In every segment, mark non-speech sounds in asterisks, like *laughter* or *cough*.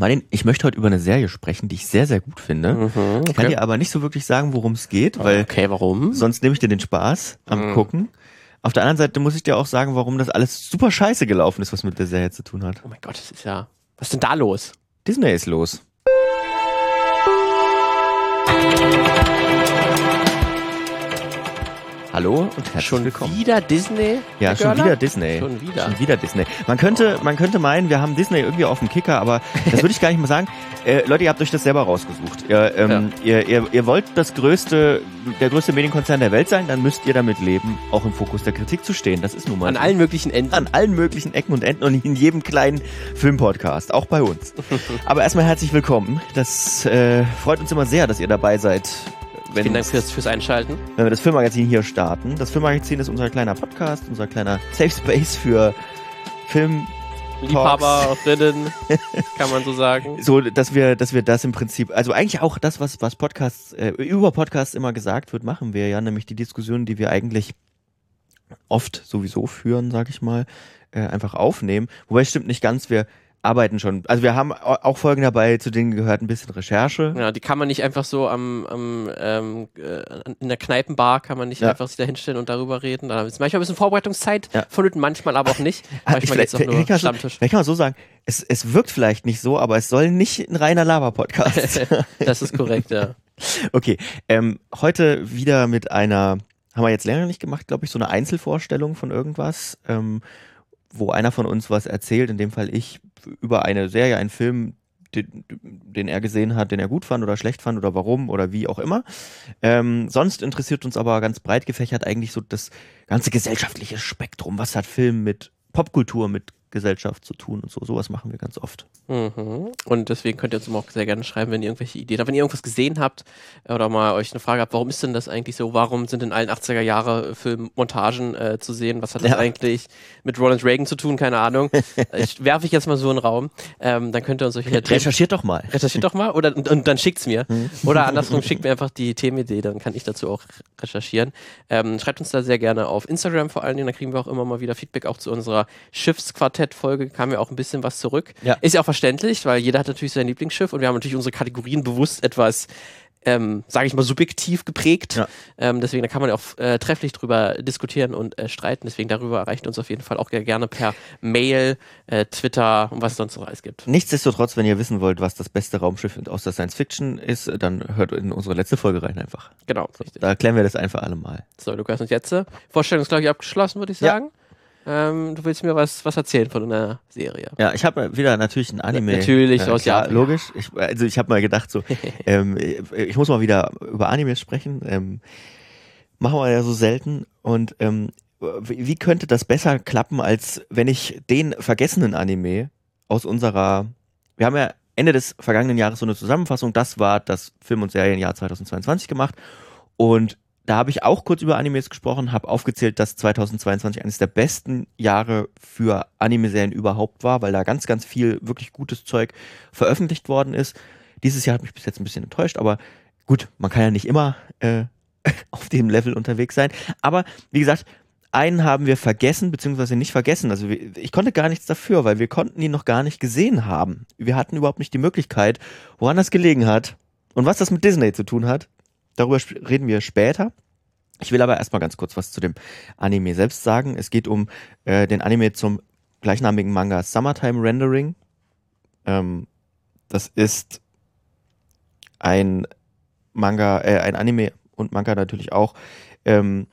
Martin, ich möchte heute über eine Serie sprechen, die ich sehr, sehr gut finde. Mhm, Ich kann okay. dir aber nicht so wirklich sagen, worum es geht, weil okay, warum? sonst nehme ich dir den Spaß am Mhm. Gucken. Auf der anderen Seite muss ich dir auch sagen, warum das alles super scheiße gelaufen ist, was mit der Serie zu tun hat. Oh mein Gott, das ist ja. Was ist denn da los? Disney ist los. Hallo und herzlich Schon willkommen. wieder Disney? Ja, schon wieder Disney. Schon wieder. Schon wieder Disney. Man könnte, man könnte meinen, wir haben Disney irgendwie auf dem Kicker, aber das würde ich gar nicht mal sagen. *laughs* Äh, Leute, ihr habt euch das selber rausgesucht. Ihr, ähm, ihr, ihr, ihr wollt das größte, der größte Medienkonzern der Welt sein, dann müsst ihr damit leben, auch im Fokus der Kritik zu stehen. Das ist nun mal An so. allen möglichen Enden. an allen möglichen Ecken und Enden und in jedem kleinen Filmpodcast, auch bei uns. *laughs* Aber erstmal herzlich willkommen. Das äh, freut uns immer sehr, dass ihr dabei seid. Wenn, Vielen Dank fürs, fürs Einschalten. wenn wir das Filmmagazin hier starten. Das Filmmagazin ist unser kleiner Podcast, unser kleiner Safe Space für Film, Liebhaberinnen, *laughs* kann man so sagen. so dass wir, dass wir das im Prinzip, also eigentlich auch das, was was Podcasts äh, über Podcasts immer gesagt wird, machen wir ja, nämlich die Diskussionen, die wir eigentlich oft sowieso führen, sag ich mal, äh, einfach aufnehmen. Wobei es stimmt nicht ganz, wir arbeiten schon. Also wir haben au- auch Folgen dabei, zu denen gehört ein bisschen Recherche. Ja, die kann man nicht einfach so am, am ähm, äh, in der Kneipenbar kann man nicht Ja. einfach sich da hinstellen und darüber reden. Da ist manchmal ein bisschen Vorbereitungszeit Ja. vonnöten, manchmal aber auch nicht. *laughs* Ah, Manchmal geht's auch nur so, Stammtisch. vielleicht kann man so sagen, es, es wirkt vielleicht nicht so, aber es soll nicht ein reiner Laber-Podcast *laughs* das ist korrekt, ja. *laughs* Okay, ähm, heute wieder mit einer, haben wir jetzt länger nicht gemacht, glaube ich, so eine Einzelvorstellung von irgendwas, ähm, wo einer von uns was erzählt, in dem Fall ich, über eine Serie, einen Film, den, den er gesehen hat, den er gut fand oder schlecht fand oder warum oder wie auch immer. Ähm, sonst interessiert uns aber ganz breit gefächert eigentlich so das ganze gesellschaftliche Spektrum. Was hat Film mit Popkultur, mit Gesellschaft zu tun und so. Sowas machen wir ganz oft. Mhm. Und deswegen könnt ihr uns immer auch sehr gerne schreiben, wenn ihr irgendwelche Ideen habt. Wenn ihr irgendwas gesehen habt oder mal euch eine Frage habt, warum ist denn das eigentlich so? Warum sind in allen 80er Jahre Filmmontagen äh, zu sehen? Was hat das Ja. eigentlich mit Ronald Reagan zu tun? Keine Ahnung. *laughs* ich werfe ich jetzt mal so in den Raum. Ähm, dann könnt ihr uns solche Themen Recherchiert doch mal. recherchiert doch mal oder und, und dann schickt's mir. Mhm. Oder andersrum schickt mir einfach die Themenidee, dann kann ich dazu auch recherchieren. Ähm, schreibt uns da sehr gerne auf Instagram vor allen Dingen, da kriegen wir auch immer mal wieder Feedback auch zu unserer Schiffsquartett-Folge, kam ja auch ein bisschen was zurück. Ja. Ist ja auch verständlich, weil jeder hat natürlich sein Lieblingsschiff und wir haben natürlich unsere Kategorien bewusst etwas ähm, sage ich mal, subjektiv geprägt. Ja. Ähm, deswegen, da kann man ja auch äh, trefflich drüber diskutieren und äh, streiten. Deswegen darüber erreicht uns auf jeden Fall auch gerne per Mail, äh, Twitter und was es sonst noch alles gibt. Nichtsdestotrotz, wenn ihr wissen wollt, was das beste Raumschiff aus der Science Fiction ist, dann hört in unsere letzte Folge rein einfach. Genau, richtig. Da erklären wir das einfach alle mal. So, Lukas, und jetzt äh, Vorstellung ist, glaube ich, abgeschlossen, würde ich Ja. Ähm, du willst mir was, was erzählen von einer Serie. Ja, ich habe wieder natürlich ein Anime. Natürlich, aus klar, Japan. logisch. Ich, also ich habe mal gedacht, so, *laughs* ähm, ich muss mal wieder über Animes sprechen. Ähm, machen wir ja so selten. Und ähm, wie, wie könnte das besser klappen, als wenn ich den vergessenen Anime aus unserer, wir haben ja Ende des vergangenen Jahres so eine Zusammenfassung, das war das Film- und Serienjahr 2022 gemacht. Und da habe ich auch kurz über Animes gesprochen, habe aufgezählt, dass 2022 eines der besten Jahre für Anime-Serien überhaupt war, weil da ganz, ganz viel wirklich gutes Zeug veröffentlicht worden ist. Dieses Jahr hat mich bis jetzt ein bisschen enttäuscht, aber gut, man kann ja nicht immer äh, *laughs* auf dem Level unterwegs sein. Aber wie gesagt, einen haben wir vergessen, beziehungsweise nicht vergessen. Also ich konnte gar nichts dafür, weil wir konnten ihn noch gar nicht gesehen haben. Wir hatten überhaupt nicht die Möglichkeit, woran das gelegen hat und was das mit Disney zu tun hat. Darüber reden wir später. Ich will aber erstmal ganz kurz was zu dem Anime selbst sagen. Es geht um äh, den Anime zum gleichnamigen Manga Summertime Rendering. Ähm, das ist ein Manga, äh, ein Anime und Manga natürlich auch, ähm,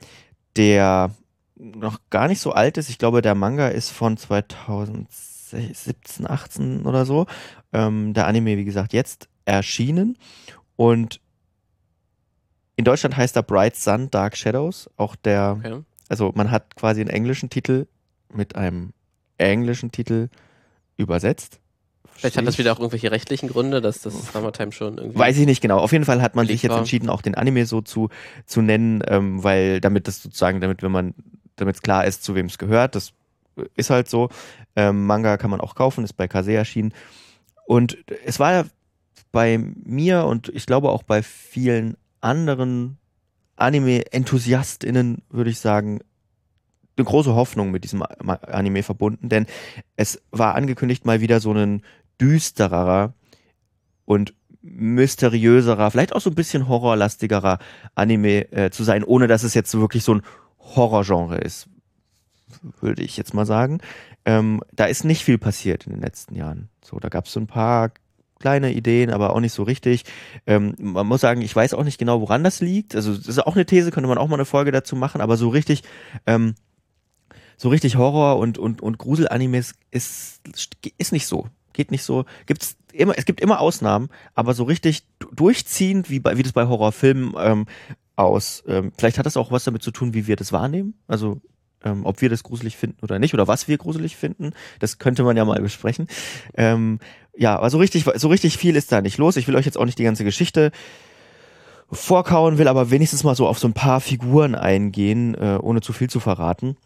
der noch gar nicht so alt ist. Ich glaube, der Manga ist von 2017, 18 oder so. Ähm, der Anime, wie gesagt, jetzt erschienen. Und in Deutschland heißt er Bright Sun, Dark Shadows. Auch der, Okay. also man hat quasi einen englischen Titel mit einem englischen Titel übersetzt. Vielleicht hat das wieder auch irgendwelche rechtlichen Gründe, dass das Summertime schon irgendwie. Weiß ich nicht genau. Auf jeden Fall hat man sich jetzt war. entschieden, auch den Anime so zu, zu nennen, ähm, weil damit das sozusagen, damit wenn man, damit es klar ist, zu wem es gehört, das ist halt so. Ähm, Manga kann man auch kaufen, ist bei Kase erschienen. Und es war bei mir und ich glaube auch bei vielen anderen Anime-EnthusiastInnen, würde ich sagen, eine große Hoffnung mit diesem Anime verbunden, denn es war angekündigt, mal wieder so einen düstererer und mysteriöserer, vielleicht auch so ein bisschen horrorlastigerer Anime äh, zu sein, ohne dass es jetzt wirklich so ein Horrorgenre ist, würde ich jetzt mal sagen. Ähm, da ist nicht viel passiert in den letzten Jahren. So, da gab es so ein paar kleine Ideen, aber auch nicht so richtig. Ähm, man muss sagen, ich weiß auch nicht genau, woran das liegt. Also das ist auch eine These, könnte man auch mal eine Folge dazu machen, aber so richtig, ähm, so richtig Horror und und und Grusel-Animes ist ist nicht so, geht nicht so. Gibt's immer, es gibt immer Ausnahmen, aber so richtig durchziehend wie bei wie das bei Horrorfilmen ähm, aus. Ähm, vielleicht hat das auch was damit zu tun, wie wir das wahrnehmen. Also ähm, ob wir das gruselig finden oder nicht oder was wir gruselig finden, das könnte man ja mal besprechen. Ähm, ja, aber so richtig, so richtig viel ist da nicht los. Ich will euch jetzt auch nicht die ganze Geschichte vorkauen, will aber wenigstens mal so auf so ein paar Figuren eingehen, äh, ohne zu viel zu verraten.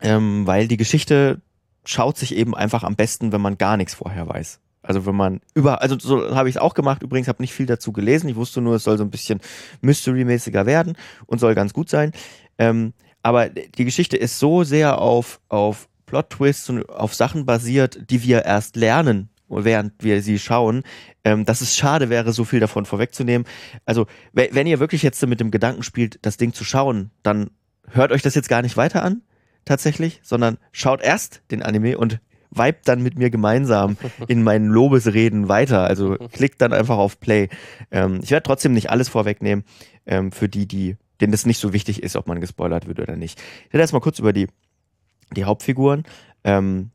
Ähm, weil die Geschichte schaut sich eben einfach am besten, wenn man gar nichts vorher weiß. Also wenn man über, also so habe ich es auch gemacht. Übrigens habe nicht viel dazu gelesen. Ich wusste nur, es soll so ein bisschen Mystery-mäßiger werden und soll ganz gut sein. Ähm, aber die Geschichte ist so sehr auf, auf Plot-Twists und auf Sachen basiert, die wir erst lernen, während wir sie schauen, ähm, dass es schade wäre, so viel davon vorwegzunehmen. Also, wenn ihr wirklich jetzt mit dem Gedanken spielt, das Ding zu schauen, dann hört euch das jetzt gar nicht weiter an, tatsächlich, sondern schaut erst den Anime und vibet dann mit mir gemeinsam *laughs* in meinen Lobesreden weiter. Also klickt dann einfach auf Play. Ähm, ich werde trotzdem nicht alles vorwegnehmen ähm, für die, die denen das nicht so wichtig ist, ob man gespoilert wird oder nicht. Ich rede erstmal kurz über die, die Hauptfiguren. Ähm,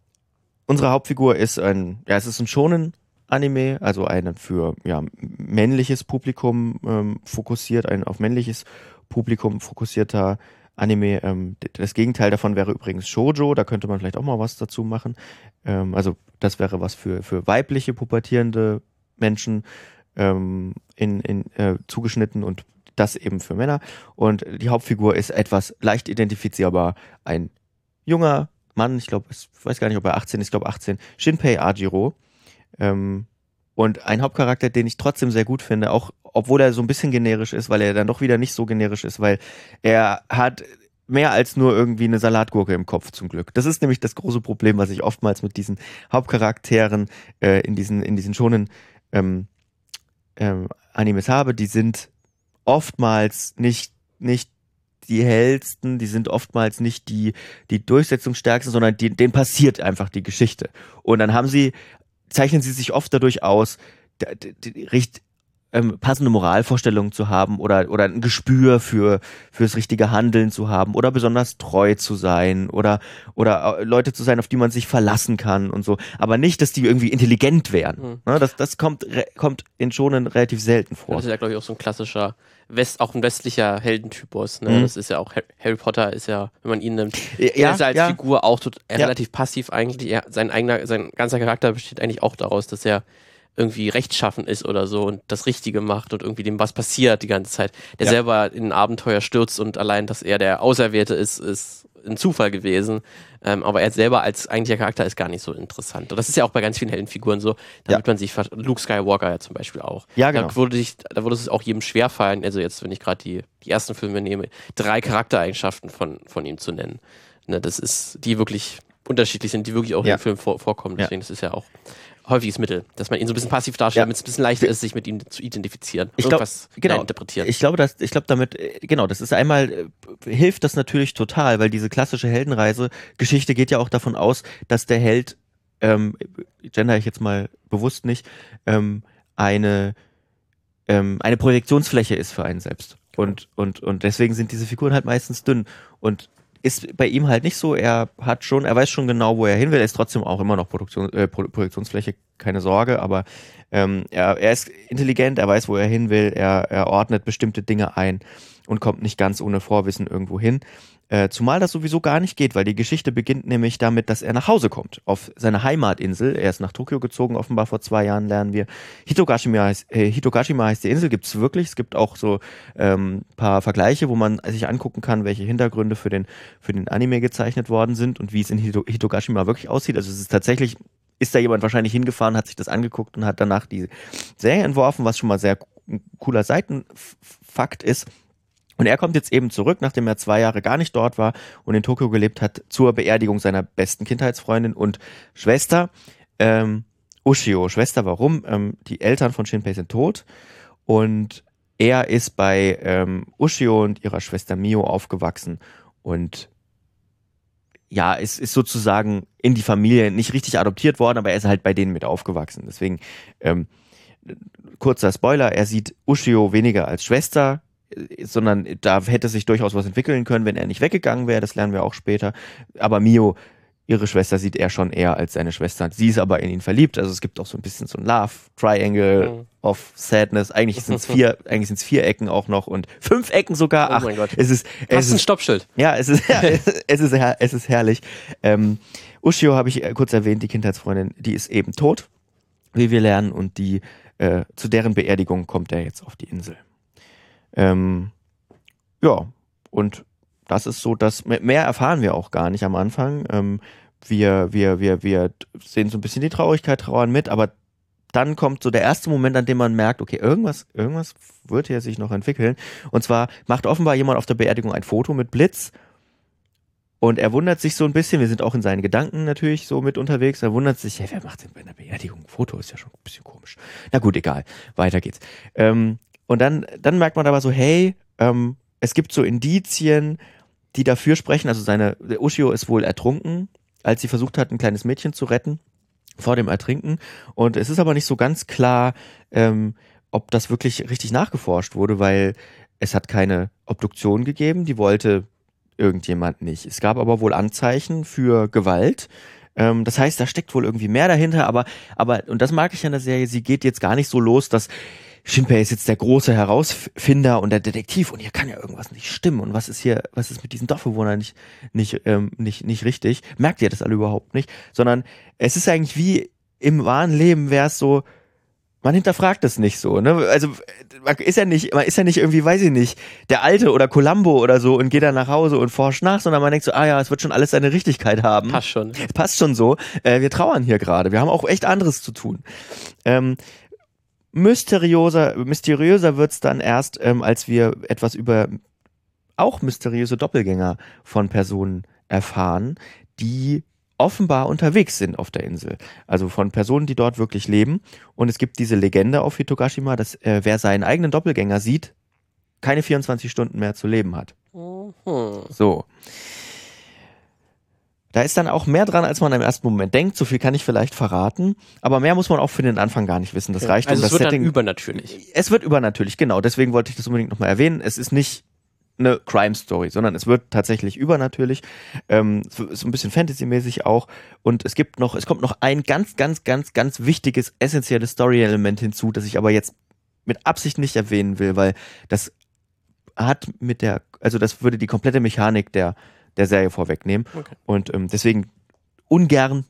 unsere Hauptfigur ist ein, ja, es ist ein schonen Anime, also ein für ja, männliches Publikum ähm, fokussiert, ein auf männliches Publikum fokussierter Anime. Ähm, das Gegenteil davon wäre übrigens Shoujo, da könnte man vielleicht auch mal was dazu machen. Ähm, also das wäre was für, für weibliche pubertierende Menschen ähm, in, in, äh, zugeschnitten und das eben für Männer. Und die Hauptfigur ist etwas leicht identifizierbar. Ein junger Mann, ich glaube, ich weiß gar nicht, ob er 18 ist, ich glaube 18, Shinpei Ajiro. Ähm, und ein Hauptcharakter, den ich trotzdem sehr gut finde, auch obwohl er so ein bisschen generisch ist, weil er dann doch wieder nicht so generisch ist, weil er hat mehr als nur irgendwie eine Salatgurke im Kopf zum Glück. Das ist nämlich das große Problem, was ich oftmals mit diesen Hauptcharakteren äh, in diesen in diesen schonen ähm, ähm, Animes habe. Die sind oftmals nicht, nicht die hellsten, die sind oftmals nicht die, die durchsetzungsstärksten, sondern die, denen passiert einfach die Geschichte. Und dann haben sie, zeichnen sie sich oft dadurch aus, recht ähm, passende Moralvorstellungen zu haben oder, oder ein Gespür für, fürs richtige Handeln zu haben oder besonders treu zu sein oder, oder äh, Leute zu sein, auf die man sich verlassen kann und so. Aber nicht, dass die irgendwie intelligent wären. Mhm. Das, das kommt, kommt in Schonen relativ selten vor. Das ist ja, glaube ich, auch so ein klassischer West, auch ein westlicher Heldentypus. Ne? Mhm. Das ist ja auch Harry Potter ist ja, wenn man ihn nimmt, ja, er ist als ja. Figur auch tot, ja. relativ passiv eigentlich. Er, sein eigener, sein ganzer Charakter besteht eigentlich auch daraus, dass er irgendwie rechtschaffen ist oder so und das Richtige macht und irgendwie dem was passiert die ganze Zeit. Der selber in ein Abenteuer stürzt und allein, dass er der Auserwählte ist, ist ein Zufall gewesen. Ähm, aber er selber als eigentlicher Charakter ist gar nicht so interessant. Und das ist ja auch bei ganz vielen Heldenfiguren so, damit ja. man sich, Luke Skywalker ja zum Beispiel auch. Ja, genau. Da würde, ich, da würde es auch jedem schwerfallen, also jetzt, wenn ich gerade die, die ersten Filme nehme, drei Charaktereigenschaften von, von ihm zu nennen. Ne, das ist, die wirklich unterschiedlich sind, die wirklich auch ja. im Film vor, vorkommen. Deswegen, ja. das ist ja auch häufiges Mittel, dass man ihn so ein bisschen passiv darstellt, ja. damit es ein bisschen leichter ist, sich mit ihm zu identifizieren. Ich glaube, genau, interpretieren. Ich glaube, dass, ich glaube damit, äh, genau, das ist einmal, äh, hilft das natürlich total, weil diese klassische Heldenreise, Geschichte geht ja auch davon aus, dass der Held, ähm, gender ich jetzt mal bewusst nicht, ähm, eine, ähm, eine Projektionsfläche ist für einen selbst. Und, und, und deswegen sind diese Figuren halt meistens dünn. Und ist bei ihm halt nicht so. Er hat schon, er weiß schon genau, wo er hin will. Er ist trotzdem auch immer noch Produktion, äh, Projektionsfläche, keine Sorge, aber ähm, er, er ist intelligent, er weiß, wo er hin will, er, er ordnet bestimmte Dinge ein und kommt nicht ganz ohne Vorwissen irgendwo hin. Äh, zumal das sowieso gar nicht geht, weil die Geschichte beginnt nämlich damit, dass er nach Hause kommt, auf seine Heimatinsel. Er ist nach Tokio gezogen, offenbar vor zwei Jahren lernen wir. Hitogashima heißt, äh, Hitogashima heißt die Insel, gibt's wirklich. Es gibt auch so ähm, paar Vergleiche, wo man sich angucken kann, welche Hintergründe für den, für den Anime gezeichnet worden sind und wie es in Hito Hitogashima wirklich aussieht. Also es ist tatsächlich, ist da jemand wahrscheinlich hingefahren, hat sich das angeguckt und hat danach die Serie entworfen, was schon mal sehr cooler Seitenfakt ist. Und er kommt jetzt eben zurück, nachdem er zwei Jahre gar nicht dort war und in Tokio gelebt hat, zur Beerdigung seiner besten Kindheitsfreundin und Schwester. Ähm, Ushio, Schwester, warum? Ähm, die Eltern von Shinpei sind tot und er ist bei ähm, Ushio und ihrer Schwester Mio aufgewachsen und ja, es ist sozusagen in die Familie nicht richtig adoptiert worden, aber er ist halt bei denen mit aufgewachsen. Deswegen, ähm, kurzer Spoiler, er sieht Ushio weniger als Schwester, sondern da hätte sich durchaus was entwickeln können, wenn er nicht weggegangen wäre, das lernen wir auch später. Aber Mio ihre Schwester sieht er schon eher als seine Schwester. Sie ist aber in ihn verliebt. Also es gibt auch so ein bisschen so ein Love Triangle mhm. of Sadness. Eigentlich sind es *laughs* vier, eigentlich sind es vier Ecken auch noch und fünf Ecken sogar. Oh Ach, mein Gott. Es ist, es ist ein Stoppschild. Ja, es ist, *laughs* es ist, es ist herrlich. Ähm, Ushio habe ich kurz erwähnt, die Kindheitsfreundin, die ist eben tot, wie wir lernen, und die äh, zu deren Beerdigung kommt er jetzt auf die Insel. Ähm, ja, und das ist so, dass mehr erfahren wir auch gar nicht am Anfang. Ähm, wir, wir, wir, wir sehen so ein bisschen die Traurigkeit, trauern mit, aber dann kommt so der erste Moment, an dem man merkt, okay, irgendwas, irgendwas wird hier sich noch entwickeln. Und zwar macht offenbar jemand auf der Beerdigung ein Foto mit Blitz und er wundert sich so ein bisschen, wir sind auch in seinen Gedanken natürlich so mit unterwegs, er wundert sich, hey, wer macht denn bei einer Beerdigung ein Foto? Ist ja schon ein bisschen komisch. Na gut, egal, weiter geht's. Ähm, und dann, dann merkt man aber so, hey, ähm, es gibt so Indizien, die dafür sprechen. Also seine, der Ushio ist wohl ertrunken, als sie versucht hat, ein kleines Mädchen zu retten vor dem Ertrinken. Und es ist aber nicht so ganz klar, ähm, ob das wirklich richtig nachgeforscht wurde, weil es hat keine Obduktion gegeben, die wollte irgendjemand nicht. Es gab aber wohl Anzeichen für Gewalt. Ähm, das heißt, da steckt wohl irgendwie mehr dahinter, aber, aber, und das mag ich an der Serie, sie geht jetzt gar nicht so los, dass Shinpei ist jetzt der große Herausfinder und der Detektiv und hier kann ja irgendwas nicht stimmen und was ist hier, was ist mit diesen Dorfbewohnern nicht, nicht, ähm, nicht, nicht richtig? Merkt ihr das alle überhaupt nicht? Sondern es ist eigentlich wie im wahren Leben wäre es so, man hinterfragt es nicht so, ne? Also man ist ja nicht, man ist ja nicht irgendwie, weiß ich nicht, der Alte oder Columbo oder so und geht dann nach Hause und forscht nach, sondern man denkt so, ah ja, es wird schon alles seine Richtigkeit haben. Passt schon. Passt schon so. Äh, wir trauern hier gerade. Wir haben auch echt anderes zu tun. Ähm, mysteriöser, mysteriöser wird's dann erst, ähm, als wir etwas über auch mysteriöse Doppelgänger von Personen erfahren, die offenbar unterwegs sind auf der Insel. Also von Personen, die dort wirklich leben. Und es gibt diese Legende auf Hitogashima, dass äh, wer seinen eigenen Doppelgänger sieht, keine 24 Stunden mehr zu leben hat. Mhm. So. Da ist dann auch mehr dran, als man im ersten Moment denkt. So viel kann ich vielleicht verraten. Aber mehr muss man auch für den Anfang gar nicht wissen. Das reicht also um es das wird Setting. Dann übernatürlich. Es wird übernatürlich, genau. Deswegen wollte ich das unbedingt nochmal erwähnen. Es ist nicht eine Crime Story, sondern es wird tatsächlich übernatürlich, ähm, so ein bisschen Fantasy-mäßig auch. Und es gibt noch, es kommt noch ein ganz, ganz, ganz, ganz wichtiges, essentielles Story-Element hinzu, das ich aber jetzt mit Absicht nicht erwähnen will, weil das hat mit der, also das würde die komplette Mechanik der der Serie vorwegnehmen. Okay. Und ähm, deswegen ungern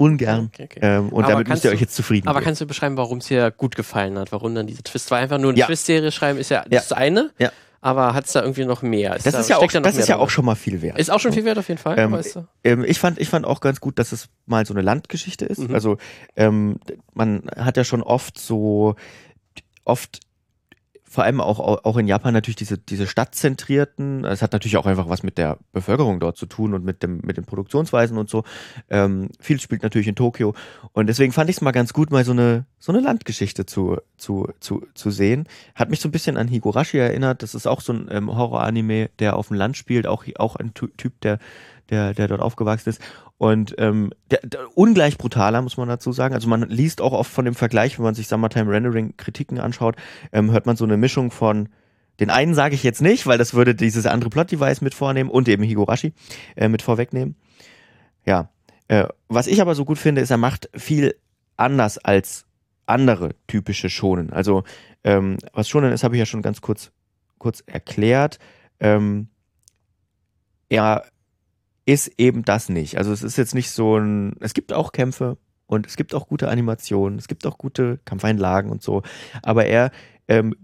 ungern. Okay, okay. Ähm, und aber damit müsst ihr euch jetzt zufrieden Aber geben. kannst du beschreiben, warum es dir gut gefallen hat? Warum dann diese Twist? Weil einfach nur eine ja. Twist-Serie schreiben ist ja, das ja. eine. Ja. Aber hat es da irgendwie noch mehr? Ist das da, ist ja auch, da das ist ja auch schon mal viel wert. Ist auch schon viel wert auf jeden Fall. Ähm, weißt du? ähm, ich, fand, ich fand auch ganz gut, dass es mal so eine Landgeschichte ist. Mhm. Also ähm, man hat ja schon oft so oft vor allem auch, auch in Japan natürlich diese, diese stadtzentrierten, es hat natürlich auch einfach was mit der Bevölkerung dort zu tun und mit, dem, mit den Produktionsweisen und so. Ähm, viel spielt natürlich in Tokio. Und deswegen fand ich es mal ganz gut, mal so eine, so eine Landgeschichte zu, zu, zu, zu sehen. Hat mich so ein bisschen an Higurashi erinnert. Das ist auch so ein ähm, Horror-Anime, der auf dem Land spielt, auch, auch ein Typ, der der, der dort aufgewachsen ist. Und ähm, der, der, ungleich brutaler, muss man dazu sagen. Also man liest auch oft von dem Vergleich, wenn man sich Summertime Rendering Kritiken anschaut, ähm, hört man so eine Mischung von den einen sage ich jetzt nicht, weil das würde dieses andere Plot-Device mit vornehmen und eben Higurashi äh, mit vorwegnehmen. Ja. Äh, was ich aber so gut finde, ist, er macht viel anders als andere typische Schonen. Also ähm, was Schonen ist, habe ich ja schon ganz kurz, kurz erklärt. Ähm, er ist eben das nicht. Also es ist jetzt nicht so ein, es gibt auch Kämpfe und es gibt auch gute Animationen, es gibt auch gute Kampfeinlagen und so, aber er ähm,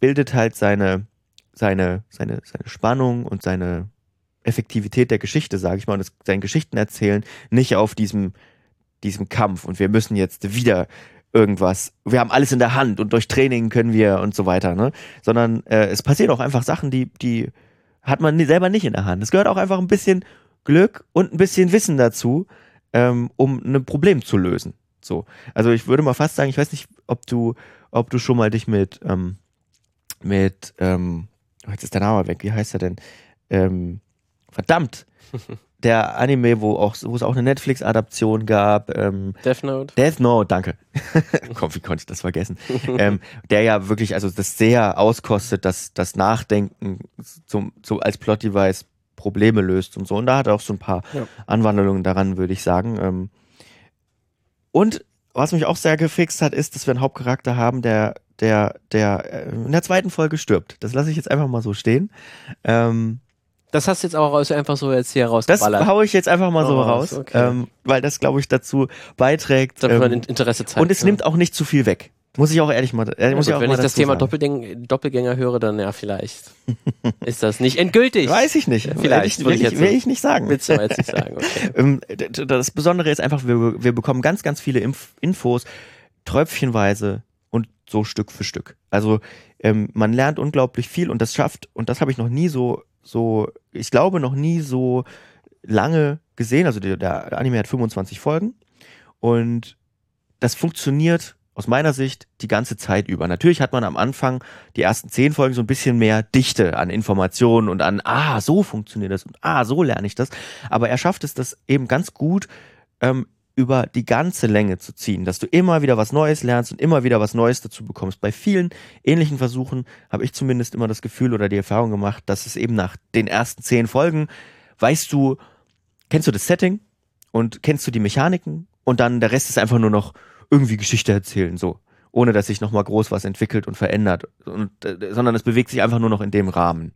bildet halt seine, seine, seine, seine Spannung und seine Effektivität der Geschichte, sage ich mal, und das, seine Geschichten erzählen, nicht auf diesem, diesem Kampf und wir müssen jetzt wieder irgendwas, wir haben alles in der Hand und durch Training können wir und so weiter, ne? Sondern äh, es passieren auch einfach Sachen, die, die hat man selber nicht in der Hand. Es gehört auch einfach ein bisschen Glück und ein bisschen Wissen dazu, ähm, um ein Problem zu lösen. So. Also ich würde mal fast sagen, ich weiß nicht, ob du, ob du schon mal dich mit, ähm, mit, ähm, oh, jetzt ist der Name weg, wie heißt er denn? Ähm, verdammt! *laughs* der Anime, wo auch, wo es auch eine Netflix-Adaption gab. Ähm, Death Note. Death Note, danke. *laughs* Komm, wie konnte ich das vergessen? *laughs* ähm, der ja wirklich, also das sehr auskostet, dass das Nachdenken zum, zum, als Plot-Device Probleme löst und so. Und da hat er auch so ein paar ja. Anwandlungen daran, würde ich sagen. Ähm, und was mich auch sehr gefixt hat, ist, dass wir einen Hauptcharakter haben, der, der, der äh, in der zweiten Folge stirbt. Das lasse ich jetzt einfach mal so stehen. Ähm, das hast du jetzt auch einfach so jetzt hier rausgeballert. Das haue ich jetzt einfach mal oh, so raus, okay. ähm, weil das, glaube ich, dazu beiträgt. Dass ähm, man Interesse zeigt. Und es ja. nimmt auch nicht zu viel weg. Muss ich auch ehrlich mal. Äh, muss ja, ich auch wenn ich das Thema Doppelgänger, Doppelgänger höre, dann ja, vielleicht *laughs* ist das nicht endgültig. Weiß ich nicht. Vielleicht. Will ich, will ich, will ich nicht sagen. Willst du jetzt nicht sagen, *laughs* okay. Ähm, das Besondere ist einfach, wir, wir bekommen ganz, ganz viele Inf Infos, tröpfchenweise und so Stück für Stück. Also ähm, man lernt unglaublich viel und das schafft, und das habe ich noch nie so so, ich glaube, noch nie so lange gesehen. Also der, der Anime hat 25 Folgen und das funktioniert aus meiner Sicht die ganze Zeit über. Natürlich hat man am Anfang die ersten zehn Folgen so ein bisschen mehr Dichte an Informationen und an, ah, so funktioniert das und ah, so lerne ich das. Aber er schafft es, das eben ganz gut ähm, über die ganze Länge zu ziehen, dass du immer wieder was Neues lernst und immer wieder was Neues dazu bekommst. Bei vielen ähnlichen Versuchen habe ich zumindest immer das Gefühl oder die Erfahrung gemacht, dass es eben nach den ersten zehn Folgen weißt du, kennst du das Setting und kennst du die Mechaniken und dann der Rest ist einfach nur noch irgendwie Geschichte erzählen, so ohne dass sich nochmal groß was entwickelt und verändert, und, äh, sondern es bewegt sich einfach nur noch in dem Rahmen.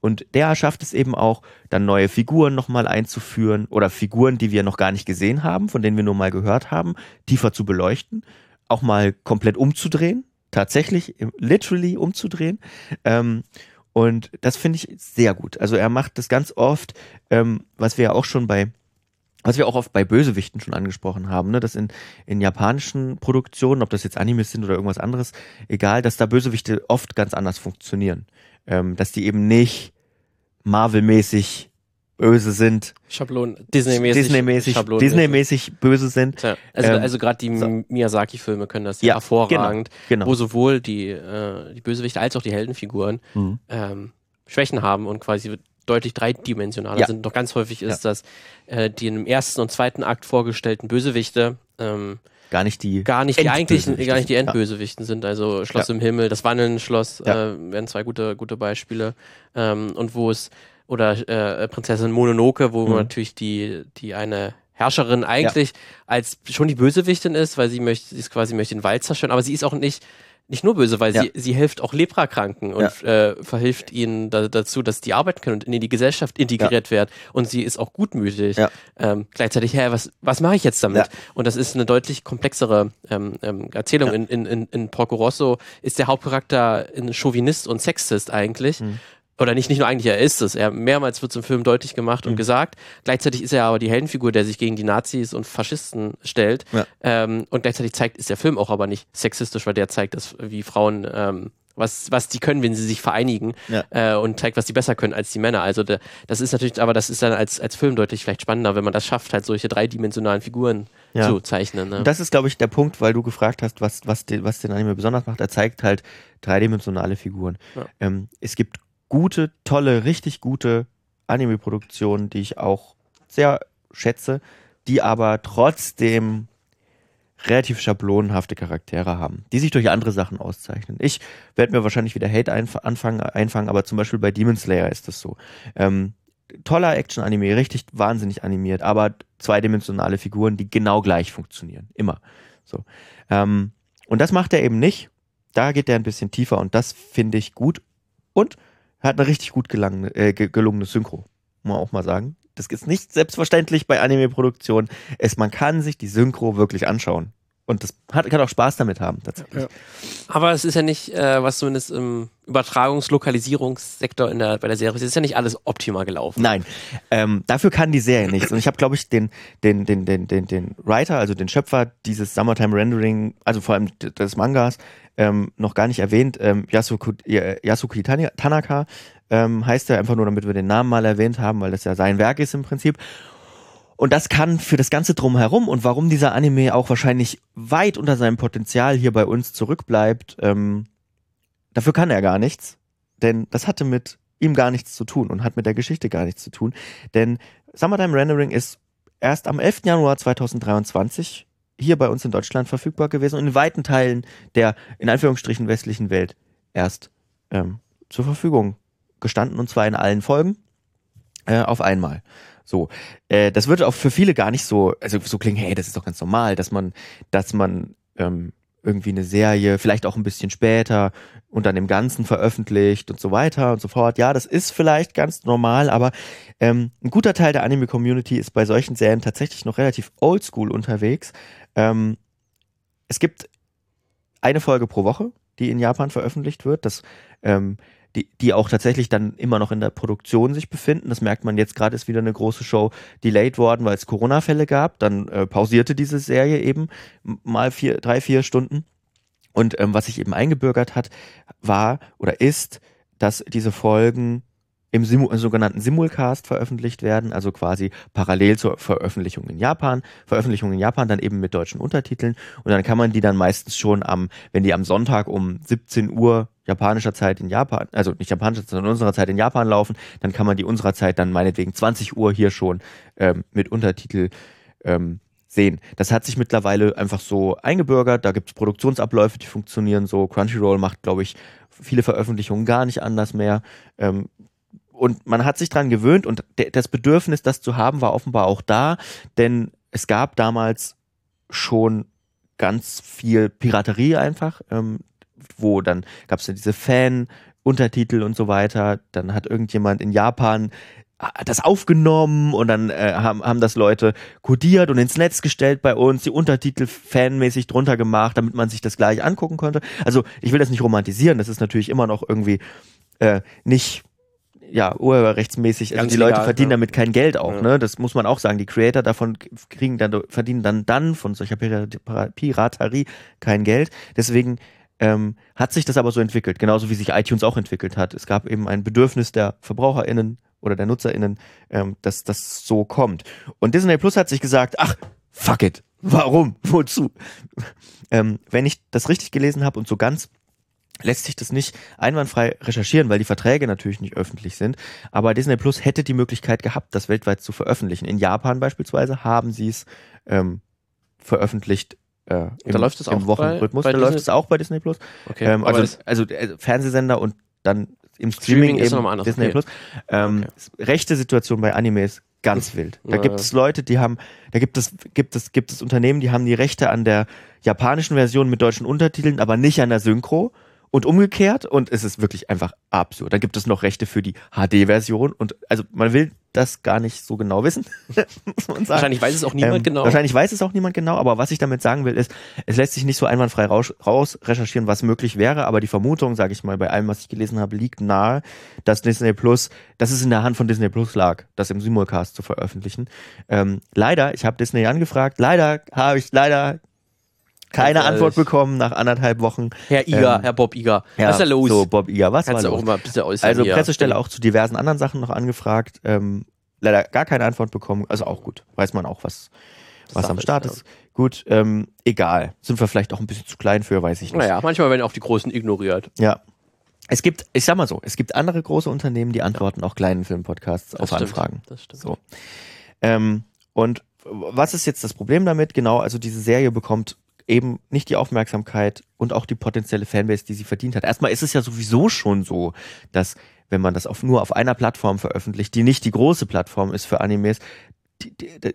Und der schafft es eben auch, dann neue Figuren nochmal einzuführen oder Figuren, die wir noch gar nicht gesehen haben, von denen wir nur mal gehört haben, tiefer zu beleuchten, auch mal komplett umzudrehen, tatsächlich, literally umzudrehen. Ähm, und das finde ich sehr gut. Also er macht das ganz oft, ähm, was wir ja auch schon bei was wir auch oft bei Bösewichten schon angesprochen haben, ne, dass in, in japanischen Produktionen, ob das jetzt Animes sind oder irgendwas anderes, egal, dass da Bösewichte oft ganz anders funktionieren. Ähm, dass die eben nicht Marvel-mäßig böse sind. Schablon, Disney-mäßig. Disney-mäßig, Disney-mäßig böse sind. Tja, also, ähm, also gerade die so. Miyazaki-Filme können das ja, hervorragend, genau, genau. wo sowohl die, äh, die Bösewichte als auch die Heldenfiguren mhm. ähm, Schwächen haben und quasi deutlich dreidimensionaler ja. sind. Doch ganz häufig ist ja. das äh, die im ersten und zweiten Akt vorgestellten Bösewichte ähm, gar nicht die gar nicht die eigentlichen gar nicht die Endbösewichten ja. sind also Schloss ja. im Himmel das Wandeln Schloss ja. äh, werden zwei gute gute Beispiele ähm, und wo es oder äh, Prinzessin Mononoke wo mhm. natürlich die die eine Herrscherin eigentlich als schon die Bösewichtin ist weil sie möchte sie ist quasi möchte den Wald zerstören aber sie ist auch nicht nicht nur böse, weil ja. sie, sie hilft auch Leprakranken und ja. äh, verhilft ihnen da, dazu, dass die arbeiten können und in die Gesellschaft integriert ja. werden. Und sie ist auch gutmütig. Ähm, gleichzeitig, hä, was, was mache ich jetzt damit? Und das ist eine deutlich komplexere ähm, ähm, Erzählung. In, in, in, in Porco Rosso ist der Hauptcharakter ein Chauvinist und Sexist eigentlich. Mhm oder nicht, nicht nur eigentlich, er ist es. Er mehrmals wird es im Film deutlich gemacht mhm. und gesagt. Gleichzeitig ist er aber die Heldenfigur, der sich gegen die Nazis und Faschisten stellt. Ja. Ähm, und gleichzeitig zeigt, ist der Film auch aber nicht sexistisch, weil der zeigt, dass wie Frauen ähm, was, was die können, wenn sie sich vereinigen ja. äh, und zeigt, was die besser können als die Männer. Also de, das ist natürlich, aber das ist dann als, als Film deutlich vielleicht spannender, wenn man das schafft, halt solche dreidimensionalen Figuren ja. zu zeichnen. Ne? Das ist, glaube ich, der Punkt, weil du gefragt hast, was, was, den, was den Anime besonders macht. Er zeigt halt dreidimensionale Figuren. Ja. Ähm, es gibt gute, tolle, richtig gute Anime-Produktionen, die ich auch sehr schätze, die aber trotzdem relativ schablonenhafte Charaktere haben, die sich durch andere Sachen auszeichnen. Ich werde mir wahrscheinlich wieder Hate einf anfangen, einfangen, aber zum Beispiel bei Demon Slayer ist das so. Ähm, toller Action-Anime, richtig wahnsinnig animiert, aber zweidimensionale Figuren, die genau gleich funktionieren. Immer. So. Ähm, und das macht er eben nicht. Da geht er ein bisschen tiefer und das finde ich gut. Und hat eine richtig gut gelangene, äh, gelungene Synchro. Muss man auch mal sagen. Das ist nicht selbstverständlich bei Anime-Produktionen. Man kann sich die Synchro wirklich anschauen. Und das hat, kann auch Spaß damit haben, tatsächlich. Ja. Aber es ist ja nicht, äh, was zumindest im Übertragungs-Lokalisierungssektor in der, bei der Serie ist, ist ja nicht alles optimal gelaufen. Nein, ähm, dafür kann die Serie nichts. Und ich habe, glaube ich, den, den, den, den, den, den Writer, also den Schöpfer dieses Summertime Rendering, also vor allem des Mangas, ähm, noch gar nicht erwähnt. Ähm, Yasuku, Yasuki Tanaka ähm, heißt er einfach nur, damit wir den Namen mal erwähnt haben, weil das ja sein Werk ist im Prinzip. Und das kann für das Ganze drumherum und warum dieser Anime auch wahrscheinlich weit unter seinem Potenzial hier bei uns zurückbleibt, ähm, dafür kann er gar nichts. Denn das hatte mit ihm gar nichts zu tun und hat mit der Geschichte gar nichts zu tun. Denn Summertime Rendering ist erst am 11. Januar 2023 hier bei uns in Deutschland verfügbar gewesen und in weiten Teilen der in Anführungsstrichen westlichen Welt erst ähm, zur Verfügung gestanden und zwar in allen Folgen äh, auf einmal. So, äh, das wird auch für viele gar nicht so, also so klingen, hey, das ist doch ganz normal, dass man, dass man ähm, irgendwie eine Serie, vielleicht auch ein bisschen später und dann im Ganzen veröffentlicht und so weiter und so fort. Ja, das ist vielleicht ganz normal, aber ähm, ein guter Teil der Anime-Community ist bei solchen Serien tatsächlich noch relativ oldschool unterwegs. Ähm, es gibt eine Folge pro Woche, die in Japan veröffentlicht wird. Das ähm, die, die auch tatsächlich dann immer noch in der Produktion sich befinden. Das merkt man jetzt gerade, ist wieder eine große Show delayed worden, weil es Corona-Fälle gab. Dann äh, pausierte diese Serie eben mal vier, drei, vier Stunden. Und ähm, was sich eben eingebürgert hat, war oder ist, dass diese Folgen im Simu sogenannten Simulcast veröffentlicht werden, also quasi parallel zur Veröffentlichung in Japan. Veröffentlichung in Japan dann eben mit deutschen Untertiteln und dann kann man die dann meistens schon am, wenn die am Sonntag um 17 Uhr japanischer Zeit in Japan, also nicht japanischer, sondern unserer Zeit in Japan laufen, dann kann man die unserer Zeit dann meinetwegen 20 Uhr hier schon ähm, mit Untertitel ähm, sehen. Das hat sich mittlerweile einfach so eingebürgert. Da gibt es Produktionsabläufe, die funktionieren so. Crunchyroll macht, glaube ich, viele Veröffentlichungen gar nicht anders mehr. Ähm, und man hat sich dran gewöhnt und das Bedürfnis, das zu haben, war offenbar auch da, denn es gab damals schon ganz viel Piraterie einfach, ähm, wo dann gab es ja diese Fan-Untertitel und so weiter. Dann hat irgendjemand in Japan äh, das aufgenommen und dann äh, haben, haben das Leute codiert und ins Netz gestellt bei uns, die Untertitel fanmäßig drunter gemacht, damit man sich das gleich angucken konnte. Also ich will das nicht romantisieren, das ist natürlich immer noch irgendwie äh, nicht ja, urheberrechtsmäßig, also Ganz die Leute verdienen ja. damit kein Geld auch, ja. ne? Das muss man auch sagen. Die Creator davon kriegen dann, verdienen dann dann von solcher Piraterie kein Geld. Deswegen ähm, hat sich das aber so entwickelt, genauso wie sich iTunes auch entwickelt hat. Es gab eben ein Bedürfnis der VerbraucherInnen oder der NutzerInnen, ähm, dass das so kommt. Und Disney Plus hat sich gesagt, ach, fuck it. Warum? *laughs* Wozu? ähm, wenn ich das richtig gelesen habe und so ganz lässt sich das nicht einwandfrei recherchieren, weil die Verträge natürlich nicht öffentlich sind. Aber Disney Plus hätte die Möglichkeit gehabt, das weltweit zu veröffentlichen. In Japan beispielsweise haben sie es ähm, veröffentlicht. Äh, im, da läuft es auch Wochenrhythmus. Bei, bei da läuft es auch bei Disney Plus. Okay. Ähm, also, also äh, Fernsehsender und dann im Streaming, Streaming eben Disney okay. Plus. Ähm, okay. Rechte Situation bei Animes ganz wild. Da ja. gibt es Leute, die haben, da gibt es, gibt es, gibt es Unternehmen, die haben die Rechte an der japanischen Version mit deutschen Untertiteln, aber nicht an der Synchro und umgekehrt und es ist wirklich einfach absurd. Dann gibt es noch Rechte für die HD-Version und also man will das gar nicht so genau wissen. *laughs* Wahrscheinlich weiß es auch niemand ähm, genau. Wahrscheinlich weiß es auch niemand genau, aber was ich damit sagen will, ist, es lässt sich nicht so einwandfrei raus, raus recherchieren, was möglich wäre, aber die Vermutung, sage ich mal, bei allem, was ich gelesen habe, liegt nahe, dass Disney Plus, dass es in der Hand von Disney Plus lag, das im Simulcast zu veröffentlichen. Ähm, leider, ich habe Disney angefragt, leider habe ich leider keine Ganz Antwort bekommen nach anderthalb Wochen. Herr Iger, ähm, Herr Bob Iger. Ja, was ist da los? So, Bob Iger, was Kannst war los? Auch mal ein bisschen äußern also Pressestelle auch zu diversen anderen Sachen noch angefragt. Ähm, leider gar keine Antwort bekommen. Also auch gut. Weiß man auch, was, was am Start ist. Ja. Gut, ähm, egal. Sind wir vielleicht auch ein bisschen zu klein für, weiß ich nicht. Naja, manchmal werden auch die Großen ignoriert. Ja. Es gibt, ich sag mal so, es gibt andere große Unternehmen, die antworten ja. auch kleinen Filmpodcasts auf stimmt. Anfragen. Das stimmt. So. Ähm, und was ist jetzt das Problem damit? Genau, also diese Serie bekommt eben nicht die Aufmerksamkeit und auch die potenzielle Fanbase, die sie verdient hat. Erstmal ist es ja sowieso schon so, dass wenn man das auf, nur auf einer Plattform veröffentlicht, die nicht die große Plattform ist für Animes, die, die,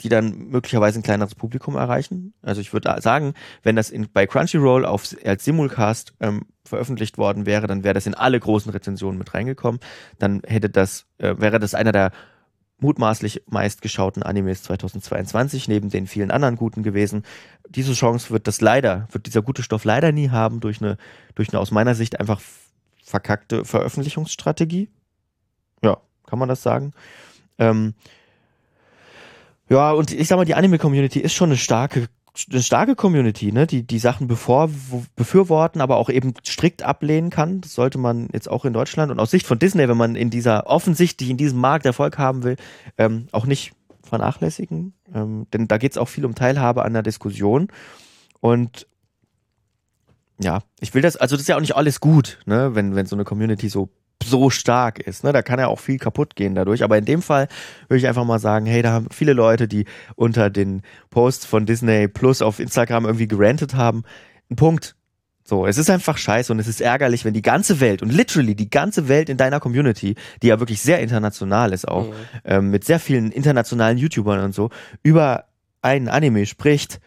die dann möglicherweise ein kleineres Publikum erreichen. Also ich würde sagen, wenn das in, bei Crunchyroll auf, als Simulcast ähm, veröffentlicht worden wäre, dann wäre das in alle großen Rezensionen mit reingekommen. Dann hätte das, äh, wäre das einer der mutmaßlich meistgeschauten Animes 2022, neben den vielen anderen guten gewesen. Diese Chance wird das leider, wird dieser gute Stoff leider nie haben durch eine, durch eine aus meiner Sicht einfach verkackte Veröffentlichungsstrategie. Ja, kann man das sagen. Ähm, ja, und ich sag mal, die Anime-Community ist schon eine starke eine starke Community, ne, die die Sachen bevor, befürworten, aber auch eben strikt ablehnen kann. Das sollte man jetzt auch in Deutschland und aus Sicht von Disney, wenn man in dieser offensichtlich in diesem Markt Erfolg haben will, ähm, auch nicht vernachlässigen, ähm, denn da geht es auch viel um Teilhabe an der Diskussion. Und ja, ich will das, also das ist ja auch nicht alles gut, ne, wenn, wenn so eine Community so so stark ist. Ne? Da kann ja auch viel kaputt gehen dadurch. Aber in dem Fall würde ich einfach mal sagen, hey, da haben viele Leute, die unter den Posts von Disney Plus auf Instagram irgendwie gerantet haben. Ein Punkt. So, es ist einfach scheiße und es ist ärgerlich, wenn die ganze Welt und literally die ganze Welt in deiner Community, die ja wirklich sehr international ist auch, mhm. ähm, mit sehr vielen internationalen YouTubern und so, über einen Anime spricht,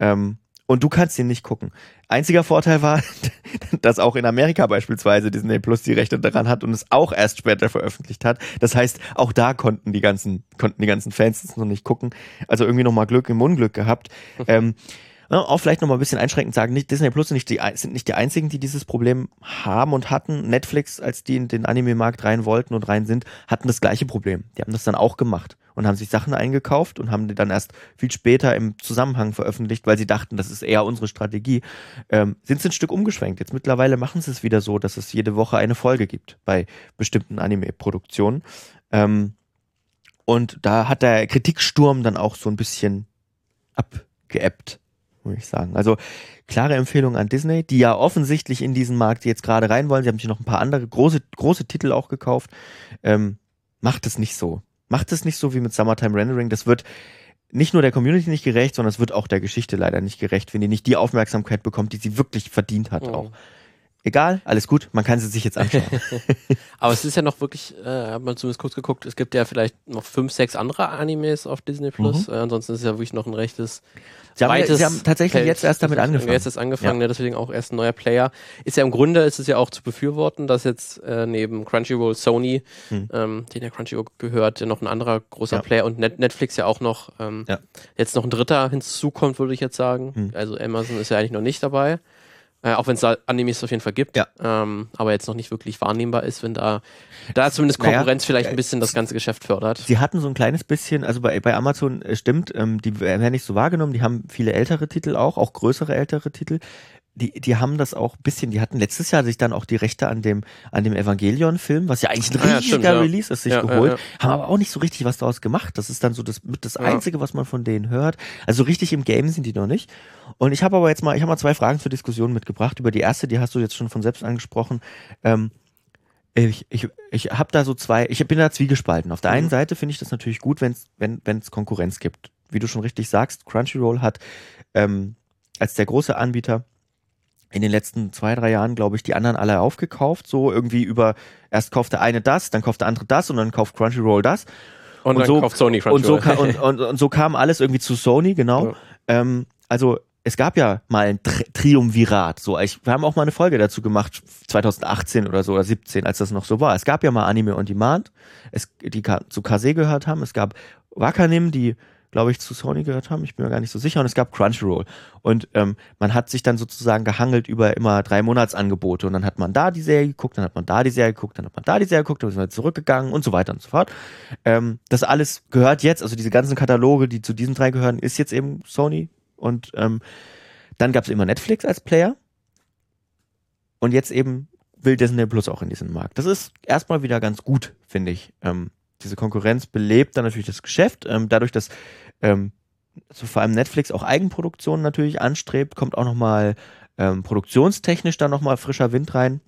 ähm, und du kannst ihn nicht gucken. Einziger Vorteil war, *laughs* dass auch in Amerika beispielsweise Disney Plus die Rechte daran hat und es auch erst später veröffentlicht hat. Das heißt, auch da konnten die ganzen, konnten die ganzen Fans es noch nicht gucken. Also irgendwie nochmal Glück im Unglück gehabt. *laughs* ähm, auch vielleicht nochmal ein bisschen einschränkend sagen, nicht, Disney Plus sind nicht, die, sind nicht die einzigen, die dieses Problem haben und hatten. Netflix, als die in den Anime-Markt rein wollten und rein sind, hatten das gleiche Problem. Die haben das dann auch gemacht und haben sich Sachen eingekauft und haben die dann erst viel später im Zusammenhang veröffentlicht, weil sie dachten, das ist eher unsere Strategie. Ähm, sind sie ein Stück umgeschwenkt. Jetzt mittlerweile machen sie es wieder so, dass es jede Woche eine Folge gibt bei bestimmten Anime-Produktionen. Ähm, und da hat der Kritiksturm dann auch so ein bisschen abgeebbt, würde ich sagen. Also klare Empfehlung an Disney, die ja offensichtlich in diesen Markt jetzt gerade rein wollen. Sie haben sich noch ein paar andere große, große Titel auch gekauft. Ähm, macht es nicht so. Macht es nicht so wie mit Summertime Rendering. Das wird nicht nur der Community nicht gerecht, sondern es wird auch der Geschichte leider nicht gerecht, wenn die nicht die Aufmerksamkeit bekommt, die sie wirklich verdient hat mhm. auch. Egal, alles gut, man kann sie sich jetzt anschauen. *laughs* *laughs* Aber es ist ja noch wirklich, äh, hat man zumindest kurz geguckt, es gibt ja vielleicht noch fünf, sechs andere Animes auf Disney Plus. Mhm. Äh, ansonsten ist es ja wirklich noch ein rechtes Sie haben, weites Sie haben tatsächlich Feld. jetzt erst damit angefangen. Jetzt erst angefangen, ja. ja. deswegen auch erst ein neuer Player. Ist ja im Grunde, ist es ja auch zu befürworten, dass jetzt äh, neben Crunchyroll Sony, hm. ähm, den der Crunchyroll gehört, noch ein anderer großer ja. Player und Net Netflix ja auch noch ähm, ja. jetzt noch ein dritter hinzukommt, würde ich jetzt sagen. Hm. Also Amazon ist ja eigentlich noch nicht dabei. Äh, auch wenn es da Animes auf jeden Fall gibt, ja. ähm, aber jetzt noch nicht wirklich wahrnehmbar ist, wenn da, da zumindest Konkurrenz naja, vielleicht ein bisschen das ganze Geschäft fördert. Sie hatten so ein kleines bisschen, also bei, bei Amazon äh, stimmt, ähm, die werden nicht so wahrgenommen, die haben viele ältere Titel auch, auch größere ältere Titel die, die haben das auch ein bisschen, die hatten letztes Jahr sich dann auch die Rechte an dem, an dem Evangelion-Film, was ja eigentlich ein riesiger ah, ja, stimmt, ja. Release ist, sich ja, geholt, haben aber auch nicht so richtig was daraus gemacht. Das ist dann so das, das Einzige, was man von denen hört. Also richtig im Game sind die noch nicht. Und ich habe aber jetzt mal, ich habe mal zwei Fragen zur Diskussion mitgebracht. Über die erste, die hast du jetzt schon von selbst angesprochen. Ähm, ich, ich, ich habe da so zwei, ich bin da zwiegespalten. Auf der einen mhm. Seite finde ich das natürlich gut, wenn's, wenn es Konkurrenz gibt. Wie du schon richtig sagst, Crunchyroll hat ähm, als der große Anbieter in den letzten zwei, drei Jahren, glaube ich, die anderen alle aufgekauft. So irgendwie über, erst kauft der eine das, dann kauft der andere das und dann kauft Crunchyroll das. Und, und dann so, kauft Sony Crunchyroll. Und so, und, und, so kam alles irgendwie zu Sony, genau. Ja. Ähm, also es gab ja mal ein Tri Triumvirat. So, ich, wir haben auch mal eine Folge dazu gemacht, 2018 oder so oder 17, als das noch so war. Es gab ja mal Anime on Demand, es, die zu Kase gehört haben. Es gab Wakanim, die glaube ich, zu Sony gehört haben. Ich bin mir gar nicht so sicher. Und es gab Crunchyroll. Und ähm, man hat sich dann sozusagen gehangelt über immer drei Monatsangebote. Und dann hat man da die Serie geguckt, dann hat man da die Serie geguckt, dann hat man da die Serie geguckt, dann ist man zurückgegangen und so weiter und so fort. Ähm, das alles gehört jetzt, also diese ganzen Kataloge, die zu diesen drei gehören, ist jetzt eben Sony. Und ähm, dann gab es immer Netflix als Player. Und jetzt eben will Disney Plus auch in diesen Markt. Das ist erstmal wieder ganz gut, finde ich. Ähm, diese Konkurrenz belebt dann natürlich das Geschäft. Ähm, dadurch, dass ähm, so vor allem Netflix auch Eigenproduktionen natürlich anstrebt, kommt auch nochmal ähm, produktionstechnisch da nochmal frischer Wind rein.